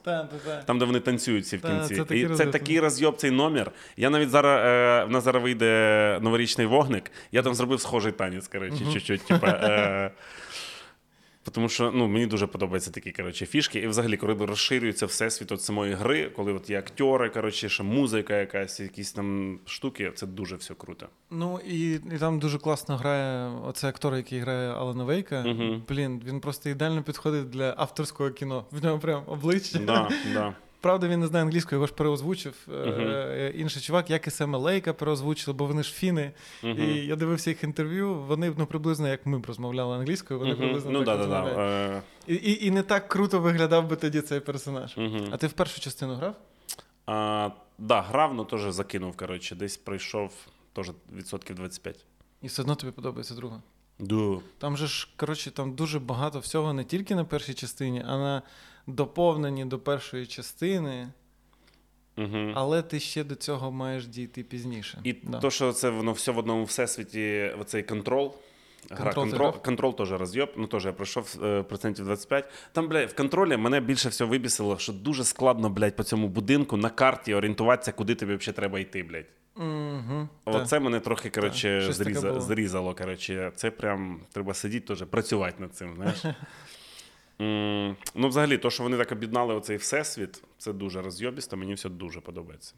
Там, де вони танцюють всі в кінці. це і це такий розйоб, цей номер. Я навіть зараз е, в нас зараз вийде новорічний вогник. Я там зробив схожий танець, коротше, чуть-чуть. Типа, е, тому що ну, мені дуже подобаються такі коротше, фішки. І взагалі, коли розширюється всесвіт от самої гри, коли от є актори, коротше, ще музика якась, якісь там штуки, це дуже все круто. Ну і, і там дуже класно грає оцей актор, який грає Алана Вейка. Угу. Блін, він просто ідеально підходить для авторського кіно. В нього прям обличчя. Да, да. Правда, він не знає англійською, його ж переозвучив е, інший чувак, як і Сема Лейка переозвучили, бо вони ж фіни. Мгм. І я дивився їх інтерв'ю. Вони ну приблизно як ми б розмовляли англійською, вони приблизно Ну так да, да, да. Е, І, і, і не так круто виглядав би тоді цей персонаж. А ти в першу частину грав? А, да, грав, ну теж закинув, коротше, десь пройшов теж відсотків 25. І все одно тобі подобається друга. Да. Там же ж, коротше, там дуже багато всього не тільки на першій частині, а на доповненні до першої частини, Угу. але ти ще до цього маєш дійти пізніше. І Да. то, що це воно все в одному всесвіті, оцей контрол. Гра Контрол контрол, теж розйоб, ну теж я пройшов е, процентів 25. Там, блядь, в контролі мене більше всього вибісило, що дуже складно, блядь, по цьому будинку на карті орієнтуватися, куди тобі взагалі треба йти, блядь. Угу, Оце мене трохи, коротше, зріза, зрізало. Коротше, це прям треба сидіти теж, працювати над цим, знаєш. Ну, взагалі, то, що вони так об'єднали оцей всесвіт, це дуже розйобісто, мені все дуже подобається.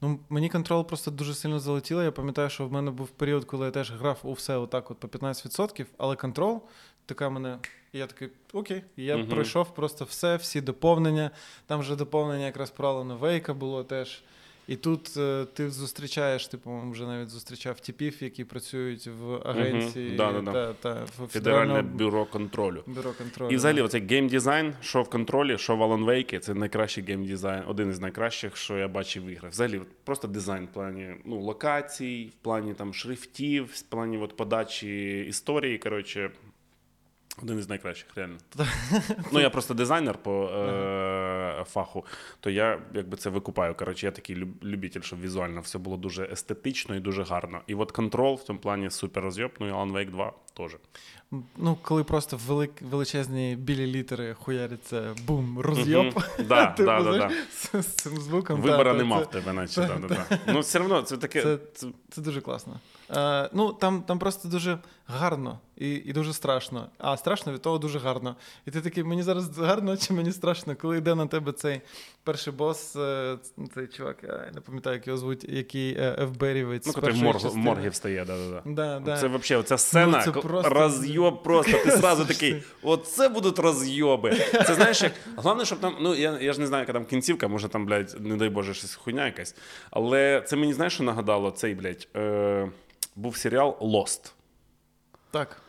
Ну, мені контрол просто дуже сильно залетіло. Я пам'ятаю, що в мене був період, коли я теж грав у все отак от по 15%, але контрол така мене. І я такий, окей, І я Мгм. пройшов просто все, всі доповнення. Там вже доповнення якраз про Алана Вейка було теж. І тут е, ти зустрічаєш, ти, по-моєму, вже навіть зустрічав типів, які працюють в агенції Да-да-да. та, та в Федеральне Федеральному бюро контролю. бюро контролю. І взагалі, оцей геймдизайн, що в контролі, що в Alan Wake, це найкращий геймдизайн, один із найкращих, що я бачив в іграх. Взагалі, от просто дизайн в плані ну, локацій, в плані там шрифтів, в плані от, подачі історії. Коротше, один із найкращих, реально. ну, я просто дизайнер по е- фаху, то я якби це викупаю. Коротше, я такий люб- любитель, щоб візуально все було дуже естетично і дуже гарно. І от контрол в цьому плані супер розйоб, ну і Alan Wake 2 теж. Ну, коли просто велик, величезні білі літери хуяряться бум, розйоб. Да, Типу, да, да, да. З, цим звуком. Вибора нема в тебе, наче. Ну, все одно, це таке. Це дуже класно. Е, ну, там, там просто дуже гарно і, і дуже страшно. А страшно від того дуже гарно. І ти такий, мені зараз гарно чи мені страшно, коли йде на тебе цей перший бос, е, цей чувак, я не пам'ятаю, як його звуть, який е, ФБРівець. Ну, з в морг, моргі встає, да, да, да. Да, да. Це взагалі оця сцена, Ну, просто- розйоб просто. Ти зразу такий, оце будуть розйоби. Це знаєш, як головне, щоб там, ну я, я ж не знаю, яка там кінцівка, може там, блядь, не дай Боже, щось хуйня якась. Але це мені знаєш, що нагадало цей, блядь, е, був серіал Lost. Так.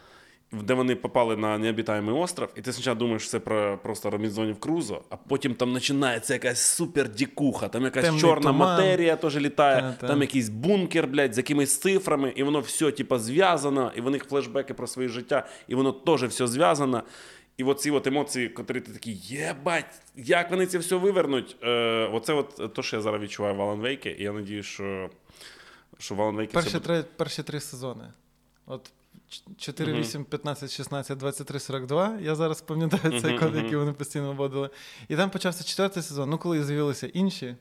де вони попали на необітаємий остров, і ти спочатку думаєш, що це про просто Робінзонів Крузо, а потім там починається якась супер дікуха, там якась Темний чорна туман. матерія теж літає, Та-та. там якийсь бункер, блядь, з якимись цифрами, і воно все, типа, зв'язано, і в них флешбеки про своє життя, і воно теж все зв'язано. І оці от емоції, котрі ти такі, єбать, як вони це все вивернуть. Е, оце от те, що я зараз відчуваю в Alan Wake, і я надію, що, що в Alan Wake Перші буде... три, перші три сезони. От 4, 8, 15, 16, 23, 42. Я зараз пам'ятаю цей Мгм, код, який вони постійно вводили. І там почався четвертий сезон, ну коли з'явилися інші.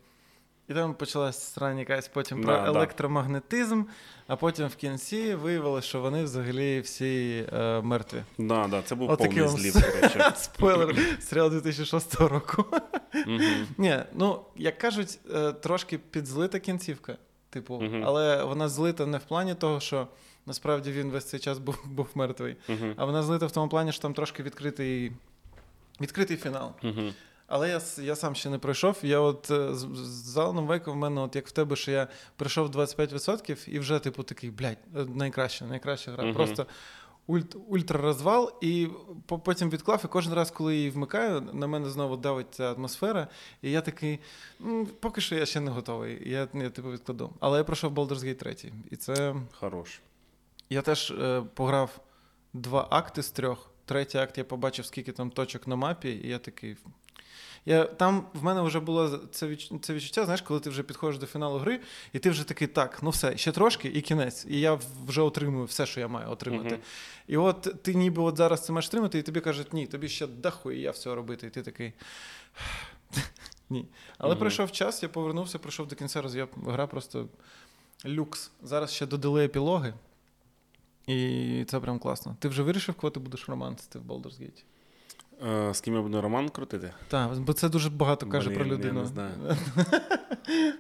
І там почалась срань якась потім про Да, да. електромагнетизм, а потім в кінці виявилося, що вони взагалі всі е, мертві. Да, да, це був От повний злів. Спойлер, серіал 2006 року. Ні, ну як кажуть, е, трошки підзлита кінцівка. Типу, Мгм. але вона злита не в плані того, що насправді він весь цей час був, був мертвий. Мгм. А вона злита в тому плані, що там трошки відкритий, відкритий фінал. Мгм. Але я, я сам ще не пройшов. Я от е, з, з Alan Wake в мене, от як в тебе, що я пройшов 25% і вже, типу, такий, блядь, е, найкраща, найкраща гра. Просто ультрарозвал, і потім відклав, і кожен раз, коли її вмикаю, на мене знову давить ця атмосфера, і я такий, поки що я ще не готовий. Я, я типу відкладу. Але я пройшов Baldur's Gate 3. І це. Хорош. Я теж е, пограв два акти з трьох. Третій акт я побачив, скільки там точок на мапі, і я такий. Я, там в мене вже було це, це відчуття, знаєш, коли ти вже підходиш до фіналу гри, і ти вже такий, так, ну все, ще трошки і кінець. І я вже отримую все, що я маю отримати. Мгм. І от ти ніби от зараз це маєш отримати, і тобі кажуть, ні, тобі ще дохуя все робити. І ти такий. Ні. Але Мгм. пройшов час, я повернувся, пройшов до кінця роз... я... гра просто люкс. Зараз ще додали епілоги. І це прям класно. Ти вже вирішив, кого ти будеш романсити в Baldur's Gate? Е, з ким я буду роман крутити? Так, бо це дуже багато каже Блін, про я не знаю.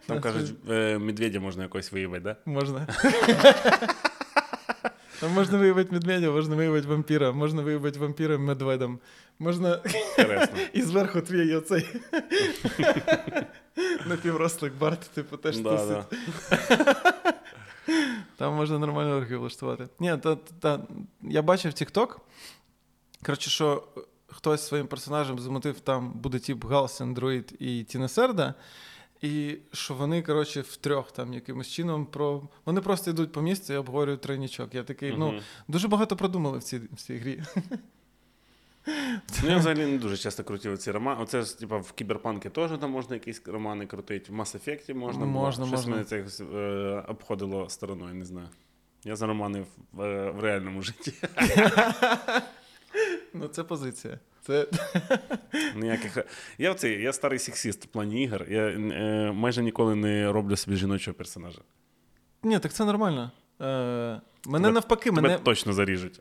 Там кажуть, е, медведя можна якось виявити, да? Можна. Там можна виявити медведя, можна виявити вампіра, можна виявити вампіра медведем. Можна і зверху твій оцей напіврослик Барт, типу, теж Да, тусить. да. Там можна нормально оргію влаштувати. Ні, та, та, я бачив TikTok. Коротше, що хтось своїм персонажем замотив, там буде тип Галсен, Друїд і Тінесерда. І що вони, коротше, втрьох там якимось чином про. Вони просто йдуть по місцю і обговорюють тройнічок. Я такий, ну, дуже багато продумали в цій, в цій грі. Ну, я взагалі не дуже часто крутив ці романи. Оце ж, типа, в кіберпанки теж там можна якісь романи крутити, в Mass Effect можна. було. Можна, Щось можна. мене це якось, е, обходило стороною, не знаю. Я за романи в, е, в реальному житті. Ну, це позиція. Це Ніяких... Я, оцей, я старий сексіст в плані ігор. Я е, майже ніколи не роблю собі жіночого персонажа. Ні, так це нормально. Е, мене Тебе- навпаки, Тебе мене. точно заріжуть.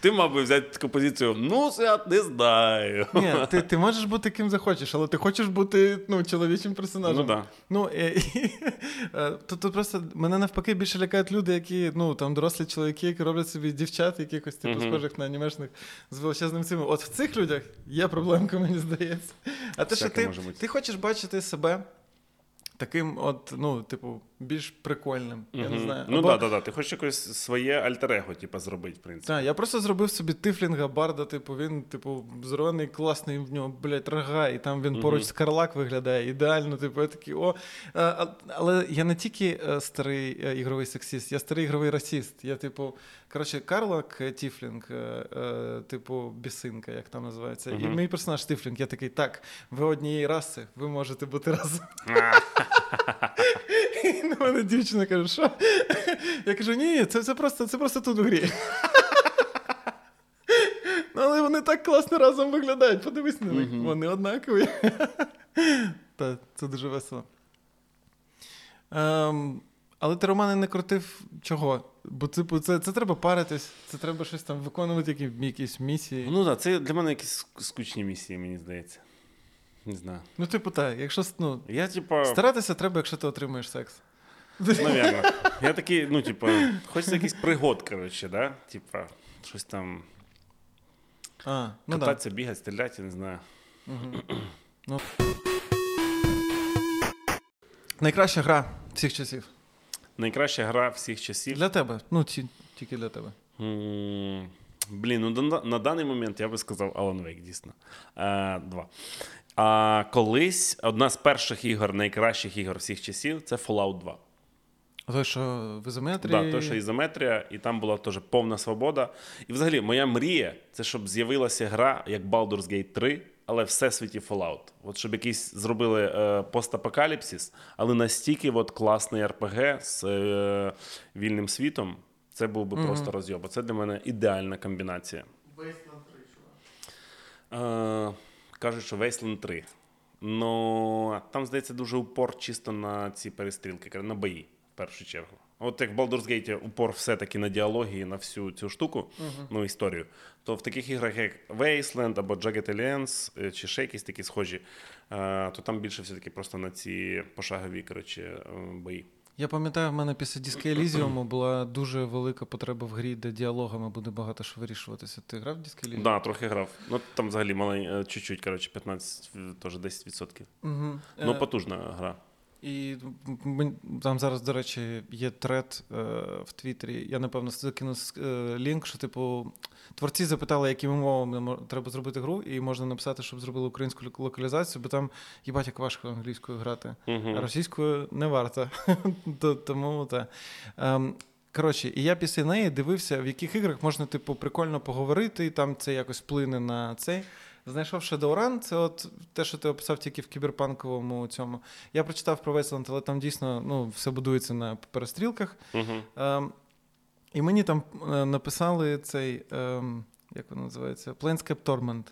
Ти мав би взяти таку позицію, ну, свят, не знаю. Ні, ти, ти можеш бути ким захочеш, але ти хочеш бути ну, чоловічим персонажем. Ну, да. Ну, е, е, тут, тут просто мене навпаки більше лякають люди, які ну, там дорослі чоловіки, які роблять собі дівчат, якихось типу, схожих на анімешних з величезним цим. От в цих людях є проблемка, мені здається. А те, що ти, ти хочеш бачити себе таким, от, ну, типу, більш прикольним. Я не знаю. Ну Або- так, да, да, да. ти хочеш якось своє альтер-его, типу, зробити, в принципі. Так, я просто зробив собі тифлінга барда, типу, він, типу, здоровений, класний, в нього, блядь, рога, і там він Мгм. поруч з Карлак виглядає ідеально, типу, я такий, о. Але я не тільки е, старий е, ігровий сексіст, я старий ігровий расіст. Я, типу, коротше, Карлак е, Тіфлінг, типу, бісинка, як там називається. І мій персонаж Тіфлінг, я такий, так, ви однієї раси, ви можете бути разом. І на мене дівчина каже, що? Я кажу, ні, це, це, просто, це просто тут у грі. Ну, але вони так класно разом виглядають. Подивись на них. Вони однакові. Та, це дуже весело. Ем, але ти романи не крутив чого? Бо типу, це, це треба паритись, це треба щось там виконувати, які, якісь місії. Ну так, це для мене якісь скучні місії, мені здається. Не знаю. Ну, типу, так, якщо ну, Я, типа, старатися треба, якщо ти отримуєш секс. навірно. Я такий, ну, типа, хочеться якийсь пригод, коротше, да? Типа, щось там А, ну кататися, бігати, стріляти, я не знаю. Мгм. Ну. Найкраща гра всіх часів. Найкраща гра всіх часів. Для тебе. Ну, ті, тільки для тебе. Блін, ну на, на даний момент я би сказав Alan Wake, дійсно. Е, два. А колись одна з перших ігор, найкращих ігор всіх часів, це Fallout 2. Той, що в ізометрії. Да, то, що ізометрія, і там була теж повна свобода. І взагалі, моя мрія це щоб з'явилася гра як Baldur's Gate 3, але в всесвіті Fallout. От щоб якийсь зробили е, постапокаліпсис, але настільки от класний RPG з е, вільним світом, це був би Мгм. просто розйоб. Це для мене ідеальна комбінація. Wasteland 3, чувак. Е, кажуть, що Wasteland 3. Ну, там, здається, дуже упор чисто на ці перестрілки, на бої, в першу чергу. От як в Baldur's Gate упор все-таки на діалоги, на всю цю штуку, ну, історію, то в таких іграх, як Wasteland або Jagged Alliance, е, чи ще якісь такі схожі, е, то там більше все-таки просто на ці пошагові коротше, е, бої. Я пам'ятаю, в мене після Disco Elysium була дуже велика потреба в грі, де діалогами буде багато що вирішуватися. Ти грав в Disco Elysium? Да, трохи грав. Ну там взагалі малень, е, чуть-чуть, коротше, 15, теж 10%. Угу. Ну, потужна гра. І там зараз, до речі, є тред е, в Твіттері. Я напевно закину е, лінк, що типу творці запитали, якими мовами мо- треба зробити гру, і можна написати, щоб зробили українську локалізацію, бо там їбать як важко англійською грати. Угу. А російською не варто. Тому та. Ем, Коротше, і я після неї дивився, в яких іграх можна, типу, прикольно поговорити, і там це якось вплине на цей. Знайшов Shadowrun, це от те, що ти описав тільки в кіберпанковому цьому. Я прочитав про Wasteland, але там дійсно ну, все будується на перестрілках. Угу. Ем, і мені там е, написали цей, ем, як воно називається, Planescape Torment.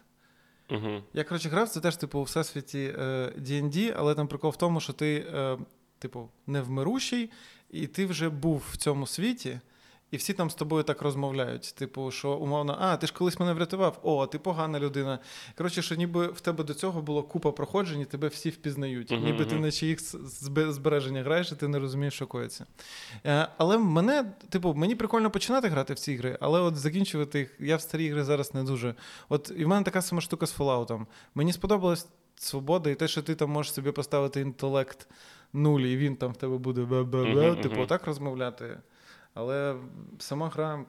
Угу. Я, коротше, грав, це теж, типу, у всесвіті е, D&D, але там прикол в тому, що ти, е, типу, невмирущий, і ти вже був в цьому світі, і всі там з тобою так розмовляють. Типу, що умовно, а, ти ж колись мене врятував, о, ти погана людина. Коротше, що ніби в тебе до цього було купа проходжень, і тебе всі впізнають. Мгм, ніби ти на чиїх збереження граєш, і ти не розумієш, що коїться. Е, але мене, типу, мені прикольно починати грати в ці ігри, але от закінчувати їх, я в старі ігри зараз не дуже. От і в мене така сама штука з Fallout. Мені сподобалась свобода і те, що ти там можеш собі поставити інтелект нуль, і він там в тебе буде бе-бе-бе, Мгм, типу, мгм. так розмовляти. Але сама гра.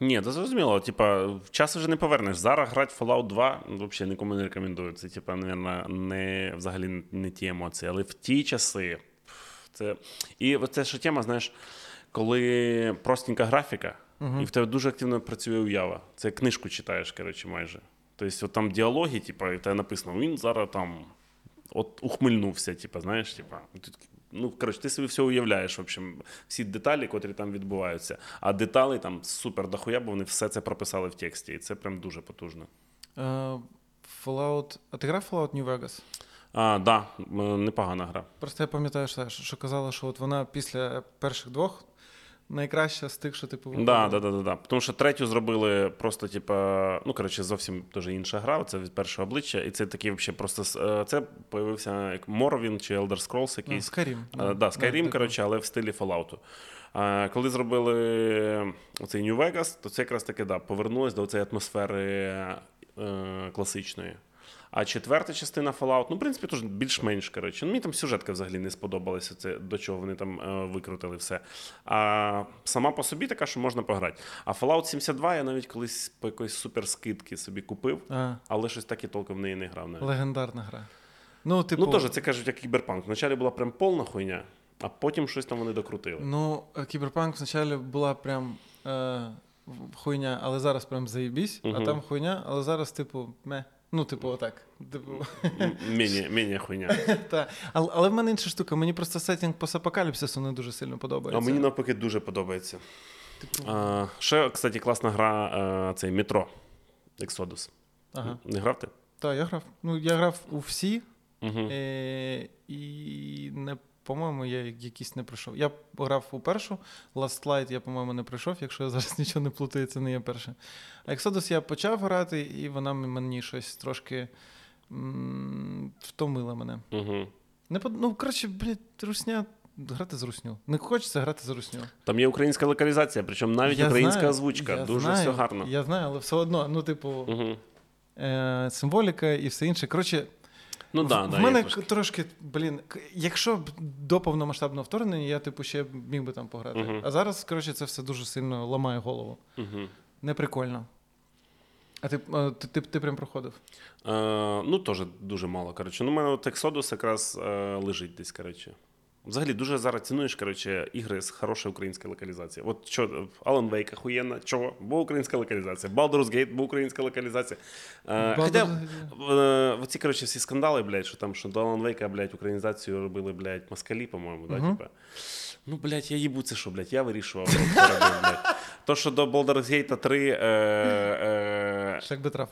Ні, то зрозуміло. Типа, час вже не повернеш. Зараз грати в Fallout 2 ну, взагалі нікому не рекомендую. Це, типа, мабуть, не взагалі не ті емоції. Але в ті часи. Це... І це ще тема, знаєш, коли простенька графіка, і в тебе дуже активно працює уява. Це книжку читаєш, коротше, майже. Тобто, от там діалоги, типа, і тебе написано, він зараз там от ухмильнувся, типа, знаєш, типа. ти такий, Ну, коротше, ти собі все уявляєш, в общем, всі деталі, котрі там відбуваються. А деталі там супер дохуя, бо вони все це прописали в тексті, і це прям дуже потужно. Е, Fallout. А ти грав Fallout New Vegas? А, да, непогана гра. Просто я пам'ятаю, що, що казала, що от вона після перших двох найкраща з тих, що ти повинен. Да, да, да, да, да. Тому що третю зробили просто, типа, ну коротше, зовсім дуже інша гра. Це від першого обличчя, і це такий взагалі просто е, це появився як Morrowind чи Elder Scrolls якийсь. Skyrim. А, да, Skyrim, типу. коротше, але в стилі Fallout. А, коли зробили оцей New Vegas, то це якраз таки да, повернулось до цієї атмосфери е, класичної. А четверта частина Fallout, ну, в принципі, теж більш-менш коротше. Ну, мені там сюжетка взагалі не сподобалася, це до чого вони там е, викрутили все. А сама по собі така, що можна пограти. А Fallout 72 я навіть колись по якоїсь суперскидки собі купив, А, але щось так і толком в неї не грав. Навіть. легендарна гра. Ну, типу, Ну, теж це кажуть, як кіберпанк. Вначалі була прям повна хуйня, а потім щось там вони докрутили. Ну, е, Кіберпанк спочатку була прям е, хуйня, але зараз прям заєбісь, а там хуйня, але зараз, типу, ме. Ну, типу, отак. Типу, М- Мені, мені хуйня. та. Але, але в мене інша штука. Мені просто сеттинг постапокаліпсису не дуже сильно подобається. А мені навпаки дуже подобається. Типу, А, ще, кстати, класна гра а, цей метро. Exodus. ага. Не грав ти? Так, я грав. Ну, я грав у всі, Угу. е, і не, по-моєму, я якийсь не пройшов. Я грав у першу, Last Light я, по-моєму, не пройшов, якщо я зараз нічого не плутаю, це не є перше. А Exodus я почав грати, і вона мені щось трошки м- втомила мене. Угу. Не под... Ну, коротше, блядь, русня. Грати з русню. Не хочеться грати з русню. Там є українська локалізація, причому навіть Я українська знаю, озвучка. я дуже знаю, все гарно. Я знаю, але все одно, ну, типу, Угу. е- символіка і все інше. Коротше, Ну в, да, в да, мене трошки. трошки, блін, якщо б до повномасштабного вторгнення, я типу ще міг би там пограти. Мгм. А зараз, коротше, це все дуже сильно ламає голову. Угу. Неприкольно. А ти, е, ти, ти, ти прям проходив? Е, ну, теж дуже мало. Коротше. Ну, у мене от Exodus якраз е, лежить десь, коротше. Взагалі дуже зараз цінуєш коротше, ігри з хорошою українською локалізацією. От що, Alan Wake охуєнна, чого? Бо українська локалізація. Baldur's Gate бо українська локалізація. Baldur's... хоча в ці оці, коротше, всі скандали, блядь, що там, що до Alan Wake, блядь, українізацію робили, блядь, москалі, по-моєму, да, Мгм. типа. Ну, блядь, я їбу це що, блядь, я вирішував. блядь. То, що до Baldur's Gate 3 е, е,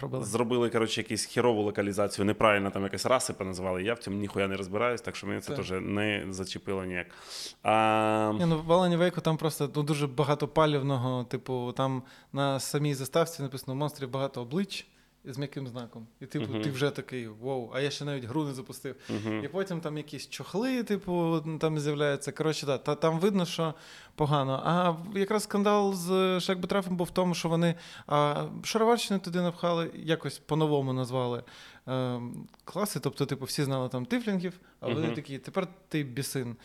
робили. Зробили, коротше, якусь хірову локалізацію, неправильно там якась раси поназвали. Я в цьому ніхуя не розбираюсь, так що мене це теж не зачепило ніяк. А, Ні, ну в Алані Вейку там просто ну, дуже багато палівного, типу, там на самій заставці написано монстрів багато облич. З м'яким знаком. І типу, Мгм. ти вже такий вау, а я ще навіть гру не запустив. Мгм. І потім там якісь чохли, типу, там з'являються. Коротше, да, та, там видно, що погано. А якраз скандал з Шекбетрафом був в тому, що вони а, Шароварщини туди напхали, якось по-новому назвали е, класи. Тобто, типу, всі знали там тифлінгів, а вони Мгм. такі, тепер ти бісин.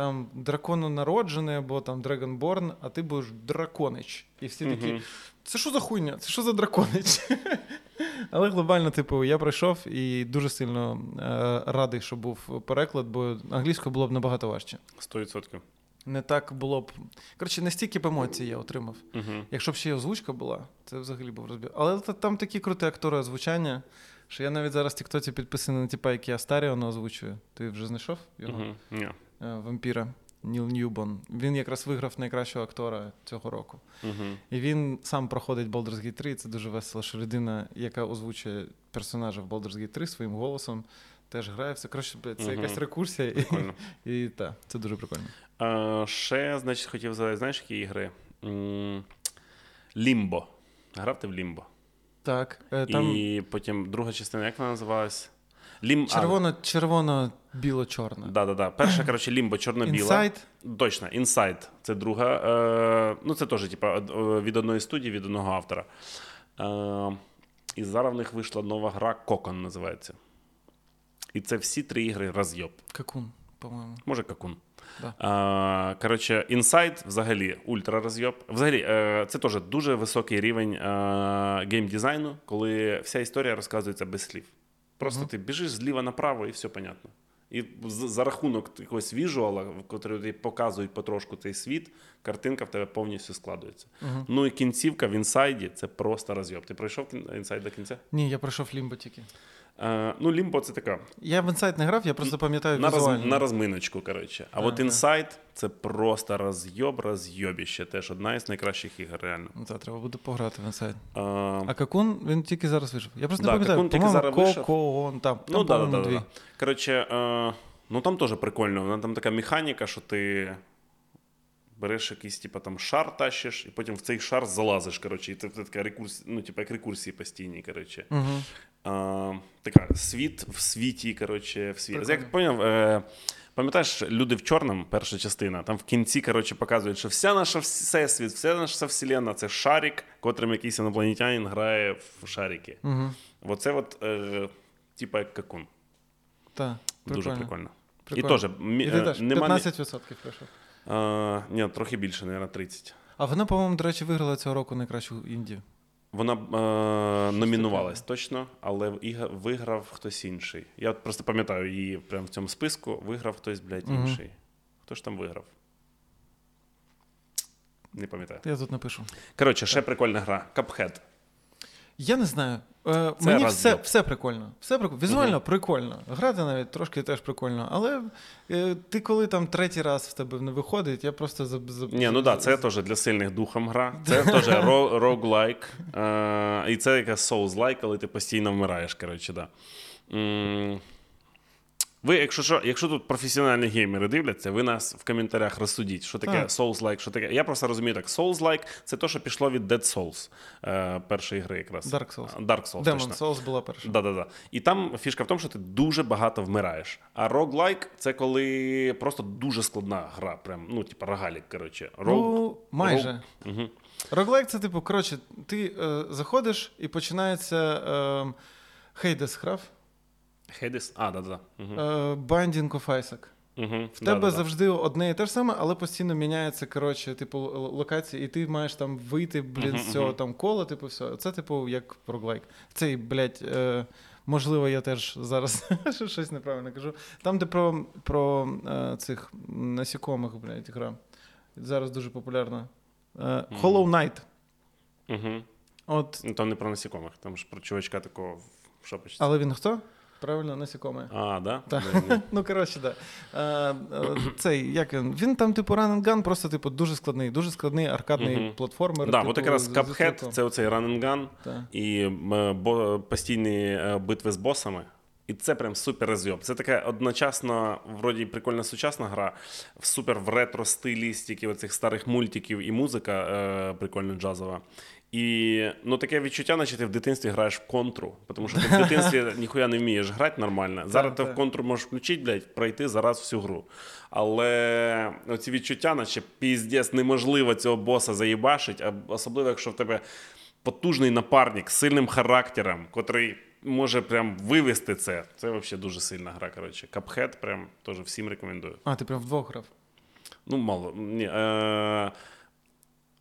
Там дракононароджений або там Dragonborn, а ти будеш драконич. І всі такі, це що за хуйня? Це що за драконич? Але глобально, типу, я пройшов і дуже сильно е, радий, що був переклад, бо англійською було б набагато важче. 100%. Не так було б. Коротше, не стільки б емоцій я отримав. Угу. Якщо б ще й озвучка була, це взагалі був розбір. Але та- там такі круті актори озвучання, що я навіть зараз в Тіктоці підписаний на я Старіона озвучую. Ти вже знайшов його? Угу. Ні. Е, Вампіра Ніл Ньюбон. Він якраз виграв найкращого актора цього року. Угу. І він сам проходить Baldur's Gate 3, це дуже весело, що людина, яка озвучує персонажа в Baldur's Gate 3 своїм голосом, теж грає все. Коротше, це Мгм. якась рекурсія. Прикольно. і так, це дуже прикольно. А, ще, значить, хотів задати, знаєш, які ігри? Лімбо. Грав ти в Лімбо. Так, е, там І потім друга частина, як вона називалась? Лім... червоно, червоно, біло, чорно. Да, да, да. Перша, коротше, лімбо чорно-біла. Інсайт. Точно, Inside це друга. Е, ну, це теж, е, від одної студії, від одного автора. Е, і зараз в них вийшла нова гра Кокон називається. І це всі три ігри розйоб. Какун, по-моєму. Може, какун. Да. А, коротше, Inside взагалі ультра розйоб. Взагалі, е, це теж дуже високий рівень е, геймдизайну, коли вся історія розказується без слів. Просто Мгм. ти біжиш зліва направо і все понятно. І за рахунок якогось віжуала, в котрий ти показують потрошку цей світ, картинка в тебе повністю складується. Угу. Ну і кінцівка в Inside-і це просто розйоб. Ти пройшов Inside до кінця? Ні, я пройшов лімбо тільки. Е, ну, Лімбо це така Я в Inside не грав, я просто пам'ятаю на, роз, візуально. на розминочку, коротше. А от Ага. Inside — це просто розйоб, розйобіще. Теж одна із найкращих ігор, реально. Ну, та, треба буде пограти в Inside. А, А Cocoon, він тільки зараз вийшов. Я просто Да, не пам'ятаю, Cocoon тільки зараз вийшов. Cocoon, там, там ну, да, да, да, дві. да. Коротше, е, ну там теж прикольно. Вона там така механіка, що ти береш якийсь, типу, там шар тащиш, і потім в цей шар залазиш. Коротше, і це така рекурс, ну, типу, як рекурсії постійні. Коротше. Угу. Така світ в світі, коротше, в світі. Як поняв, е, пам'ятаєш, люди в чорному, перша частина, там в кінці, коротше, показують, що вся наша всесвіт, вся наша вселенна це шарик, котрим якийсь інопланетянин грає в шарики. Угу. Оце от, е, типа як какун. Так, Дуже прикольно. прикольно. Прикольно. І теж І ти е, теж нема 15% пройшов. Е, ні, трохи більше, мабуть, 30. А вона, по-моєму, до речі, виграла цього року найкращу індію. Вона е, номінувалась точно, але виграв хтось інший. Я от просто пам'ятаю її прямо в цьому списку. Виграв хтось, блядь, інший. інший. Хто ж там виграв? Не пам'ятаю. Я тут напишу. Коротше, ще прикольна гра. Cuphead. Я не знаю. Е, мені раз все, все прикольно. Все прикольно. Візуально прикольно. Грати навіть трошки теж прикольно. Але е, ти коли там третій раз в тебе не виходить, я просто заб... заб... Ні, ну да, це теж для сильних духом гра. Це теж рог-лайк. Е, і це якась соус-лайк, коли ти постійно вмираєш. Коротше, да. Ви, якщо що, якщо тут професіональні геймери дивляться, ви нас в коментарях розсудіть, що таке Так. Souls-like, що таке. Я просто розумію так: Souls-like — це те, що пішло від Dead Souls е, першої гри, якраз. Dark Souls. Dark Souls, Demon точно. Souls була перша. Да-да-да. І там фішка в тому, що ти дуже багато вмираєш. А roguelike — це коли просто дуже складна гра. Прям, ну, типа рогалік, коротше. Rogue- Ну, майже. Угу. Роглайк це, типу, коротше, ти е, заходиш і починається е, Хейдес грав, Hades? А, да-да. Угу. е, Binding of Isaac. Угу. В тебе завжди одне і те ж саме, але постійно міняється, коротше, типу, локації, і ти маєш там вийти, блін, з цього там кола, типу, все. Це, типу, як роглайк. Цей, блядь, е, можливо, я теж зараз щось неправильно кажу. Там, де про, про е, цих насікомих, блядь, гра. Зараз дуже популярна. Е, Hollow Knight. Угу. От, Ну, там не про насікомих, там ж про чувачка такого в шапочці. але він хто? Правильно, насікоме. А, да? Та. Ну, коротше, да. Е, е, цей, як він? Він там, типу, run and gun, просто, типу, дуже складний, дуже складний аркадний Мгм. платформер. Да, типу, от якраз Cuphead — це оцей run and gun Та. і бо, постійні е, битви з босами. І це прям супер розйоб. Це така одночасно, вроді прикольна сучасна гра, в супер в ретро стилі, стільки оцих старих мультиків і музика е, прикольно джазова. І ну, таке відчуття, наче ти в дитинстві граєш в контру, тому що ти в дитинстві ніхуя не вмієш грати нормально. Зараз ти в контру можеш включити, блядь, пройти зараз всю гру. Але оці відчуття, наче піздець, неможливо цього боса заїбашить, особливо, якщо в тебе потужний напарник з сильним характером, котрий може прям вивести це. Це взагалі дуже сильна гра. Коротше. Cuphead прям теж всім рекомендую. А, ти прям вдвох грав. Ну, мало. Ні, е-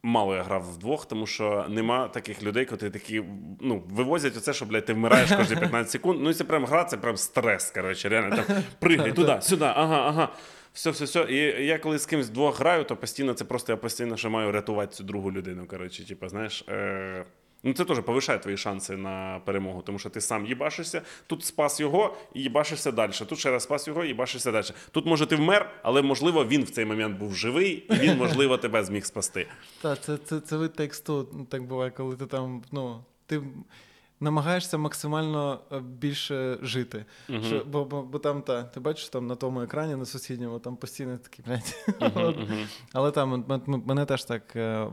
мало я грав вдвох, тому що нема таких людей, котрі такі ну, вивозять оце, що, блядь, ти вмираєш кожні 15 секунд. Ну, і це прям гра, це прям стрес. Коротше, реально там пригай туди, сюди, ага, ага. Все, все, все. І я коли з кимось вдвох граю, то постійно це просто я постійно ще маю рятувати цю другу людину. Коротше, типу, знаєш. Е- Ну, це теж повишає твої шанси на перемогу, тому що ти сам їбашишся, тут спас його і їбашишся далі. Тут ще раз спас його і їбашишся далі. Тут, може, ти вмер, але можливо він в цей момент був живий, і він, можливо, тебе зміг спасти. Так, це, це, це вид тексту, ну, так буває, коли ти там, ну, ти намагаєшся максимально е, більше жити. Що, бо, бо, бо там, та, ти бачиш там на тому екрані, на сусідньому, там постійно такі, блядь. От. Але там м- мене теж так е,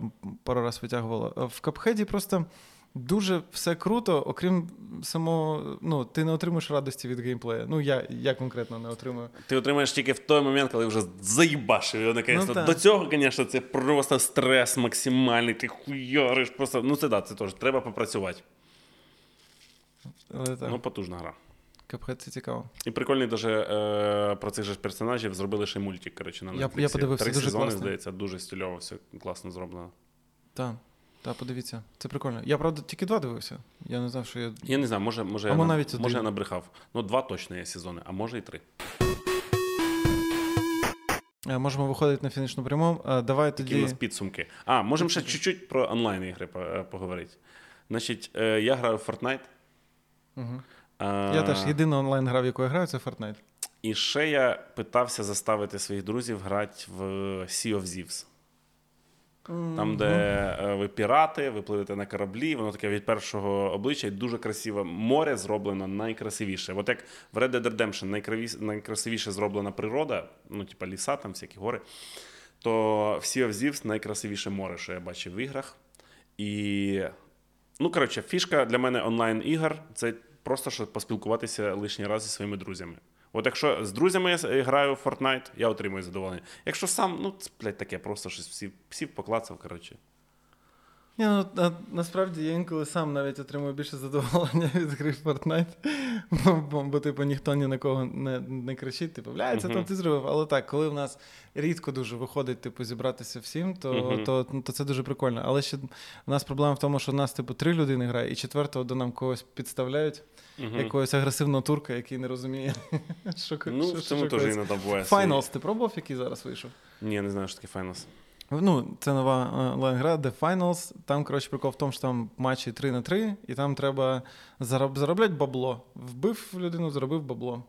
пару раз витягувало. Е, В капхеді просто. Дуже все круто, окрім самого, ну, ти не отримуєш радості від геймплею. Ну, я, я конкретно не отримую. Ти отримаєш тільки в той момент, коли вже заїбашив його наконець. Ну. До цього, звісно, це просто стрес максимальний. Ти хуяриш просто. Ну, це да, це теж треба попрацювати. Але так, Ну, потужна гра. капхед це цікаво. І прикольний даже е, про цих же персонажів зробили ще мультик, коротше, на Я- Netflix. я подивився, Три дуже сезони, класно. здається, дуже стильово, все класно зроблено. Так, так, подивіться, це прикольно. Я, правда, тільки два дивився. Я не знав, що я. Я не знаю, може, може, я, навіть на... може один. я набрехав. Ну, два точно є сезони, а може і три. Е, Можемо виходити на фінішну пряму. Е, Давай Які у тоді. нас підсумки. А, можемо ще чуть-чуть про онлайн-ігри е, поговорити. Значить, е, я граю в Fortnite. Угу. Я теж єдина онлайн гра, в яку я граю, це Fortnite. І ще я питався заставити своїх друзів грати в Sea of Thieves. Там, де е, ви пірати, ви пливете на кораблі, воно таке від першого обличчя і дуже красиве. Море зроблено найкрасивіше. От як в Red Dead Redemption найкрасивіше зроблена природа, ну, типа ліса, там всякі гори, то в Sea of Thieves найкрасивіше море, що я бачив в іграх. І, ну, коротше, фішка для мене онлайн-ігор це просто щоб поспілкуватися лишній раз зі своїми друзями. От якщо з друзями я граю в Fortnite, я отримую задоволення. Якщо сам, ну, це, блядь, таке, просто щось всі, всі поклацав, коротше. Ні, ну, на, насправді я інколи сам навіть отримую більше задоволення від гри в Fortnite, бо, бо, бо типу, ніхто ні на кого не, не кричить, типу, бля, це Мгм. там ти зробив. Але так, коли в нас рідко дуже виходить, типу, зібратися всім, то, Мгм. то, то, це дуже прикольно. Але ще в нас проблема в тому, що в нас, типу, три людини грає, і четвертого до нам когось підставляють, Мгм. якогось агресивного турка, який не розуміє, що Ну, що- що цьому теж іноді буває. свій- ти пробував, який зараз вийшов? Ні, не знаю, що таке Finals. Ну, це нова е, онлайн-гра, The Finals. Там, коротше, прикол в тому, що там матчі 3 на 3, і там треба зароб... заробляти бабло. Вбив людину, заробив бабло.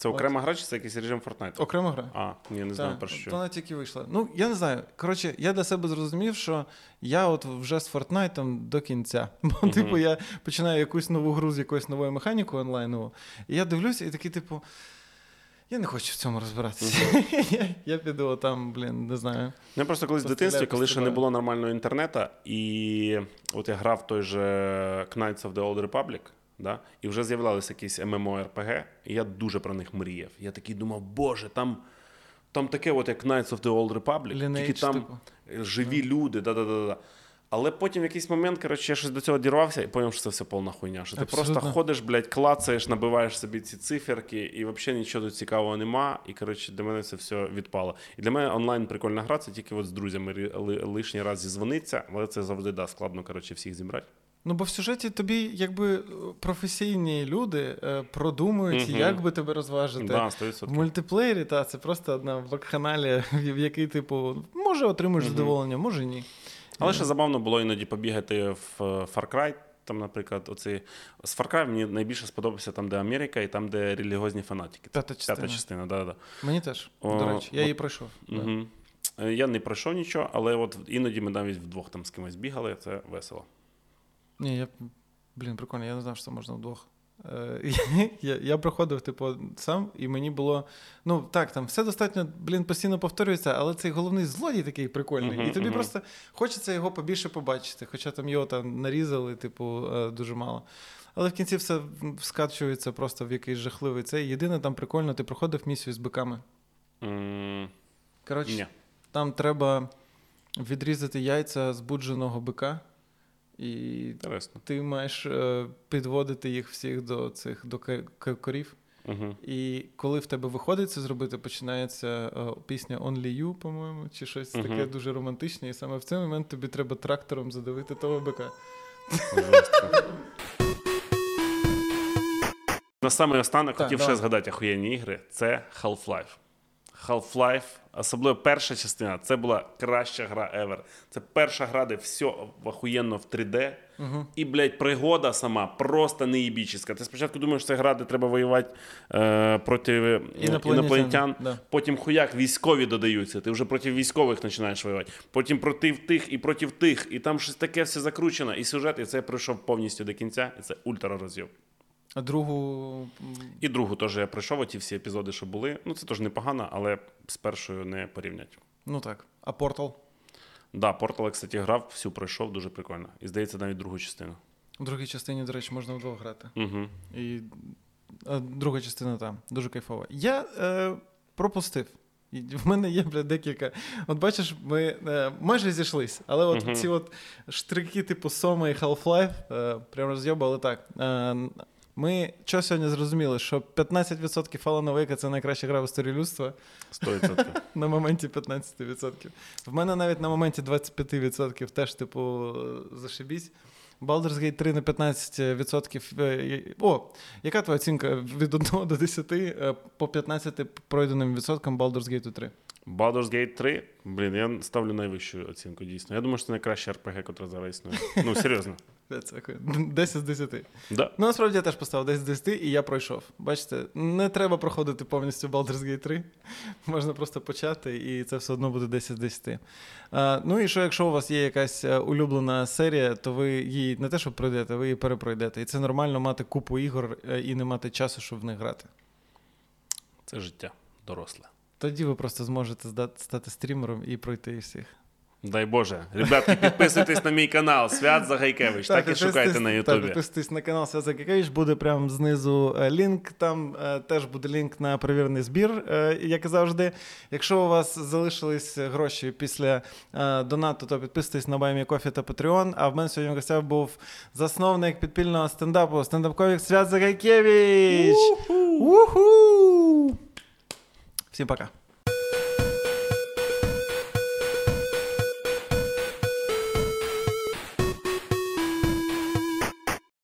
Це окрема гра чи це якийсь режим Fortnite? Окрема гра. А, ні, не знаю про що. Вона тільки вийшла. Ну, я не знаю. Коротше, я для себе зрозумів, що я от вже з Фортнайтом до кінця. Бо, типу, я починаю якусь нову гру з якоюсь новою механікою онлайнову, і я дивлюся, і такий, типу. Я не хочу в цьому розбиратися. я, я піду там, блін, не знаю. Я просто колись в дитинстві, коли ще не було нормального інтернету, і от я грав той же Knights of the Old Republic, да? і вже з'являлися якісь MMORPG, і я дуже про них мріяв. Я такий думав, боже, там, там таке, от як Knights of the Old Republic, тільки там типу. живі люди. Да-да-да-да. Але потім в якийсь момент, коротше, я щось до цього дірвався і зрозумів, що це все повна хуйня. Що ти Абсолютно. просто ходиш, блядь, клацаєш, набиваєш собі ці циферки, і взагалі нічого тут цікавого нема. І коротше, для мене це все відпало. І для мене онлайн прикольна гра, це тільки от з друзями лишній раз зізвониться, але це завжди да, складно коротше, всіх зібрати. Ну, бо в сюжеті тобі якби професійні люди е, продумують, Мгм. як би тебе розважити. Да, В 100%. мультиплеєрі, та, це просто одна вакханалія, в якій, типу, може отримуєш Мгм. задоволення, може ні. Але ще забавно було іноді побігати в е, Far Cry. Там, наприклад, оцей з Far Cry мені найбільше сподобався там, де Америка, і там, де релігіозні фанатики. П'ята частина. П'ята частина, да, да. Мені теж, О, до речі, я от- її пройшов. Угу. Я не пройшов нічого, але от іноді ми навіть вдвох там з кимось бігали, це весело. Ні, я, блін, прикольно, я не знав, що це можна вдвох. Е, Я, я проходив, типу, сам, і мені було. Ну, так, там все достатньо, блін, постійно повторюється, але цей головний злодій такий прикольний. Мгм, і тобі мгм. просто хочеться його побільше побачити, хоча там його там нарізали, типу, е, дуже мало. Але в кінці все скачується просто в якийсь жахливий цей. Єдине, там прикольно, ти проходив місію з биками. М, Коротше, Ні. там треба відрізати яйця збудженого бика. І Інтересно. ти маєш е, підводити їх всіх до цих до корів. Угу. І коли в тебе виходить це зробити, починається е, пісня Only You, по-моєму, чи щось Мгм. таке дуже романтичне. І саме в цей момент тобі треба трактором задавити того бика. На самий останок хотів ще згадати охуєнні ігри. Це Half-Life. Half-Life, особливо перша частина, це була краща гра ever. Це перша гра, де все охуєнно в 3D. І, блядь, пригода сама просто неїбічна. Ти спочатку думаєш, це гра, де треба воювати е, проти Інопланетян, інопланетян. да. Потім хуяк військові додаються. Ти вже проти військових починаєш воювати. Потім проти тих і проти тих. І там щось таке все закручено. І сюжет, і це я пройшов повністю до кінця. І це ультра розйоб. А другу. І другу теж я пройшов ті всі епізоди, що були. Ну, це теж непогано, але з першою не порівнять. Ну так. А Портал? Да, Portal, я, кстати, грав, всю пройшов, дуже прикольно. І здається, навіть другу частину. У другій частині, до речі, можна вдвох грати. Угу. І а, друга частина там дуже кайфова. Я е, пропустив. І В мене є бля, декілька. От бачиш, ми е, майже зійшлись, але от Мгм. ці от штрики, типу Сома і Half-Life, е, прям розйобали так. Е, ми що сьогодні зрозуміли, що 15% Fallen Awake — це найкраща гра в історії людства 100%. на моменті 15%. В мене навіть на моменті 25% теж, типу, зашибісь. Baldur's Gate 3 на 15%. е, О, яка твоя оцінка від 1 до 10 е, по 15 пройденим відсоткам Baldur's Gate 3? Baldur's Gate 3, блін, я ставлю найвищу оцінку, дійсно. Я думаю, що це найкраща RPG, яка зараз існує. Ну, серйозно. Це 10 з 10. Да. Ну, насправді я теж поставив 10 з 10, і я пройшов. Бачите, не треба проходити повністю Baldur's Gate 3. Можна просто почати, і це все одно буде 10 з 10. А, ну і що, якщо у вас є якась е, улюблена серія, то ви її не те, що пройдете, ви її перепройдете. І це нормально мати купу ігор е, і не мати часу, щоб в них грати. Це життя доросле. Тоді ви просто зможете стати стрімером і пройти всіх. Дай Боже. Ребятки, підписуйтесь на мій канал Свят Загайкевич. Так, і шукайте на Так, Ютубі. підписуйтесь на канал Свят Закикевич, буде прямо знизу е, лінк. Там е, теж буде лінк на перевірений збір, е, як і завжди. Якщо у вас залишились гроші після е, донату, то підписуйтесь на Баймі Кофі та Patreon. А в мене сьогодні в гостях був засновник підпільного стендапу, стендап-комік Свят Загайкевич. Уху! Всім пока.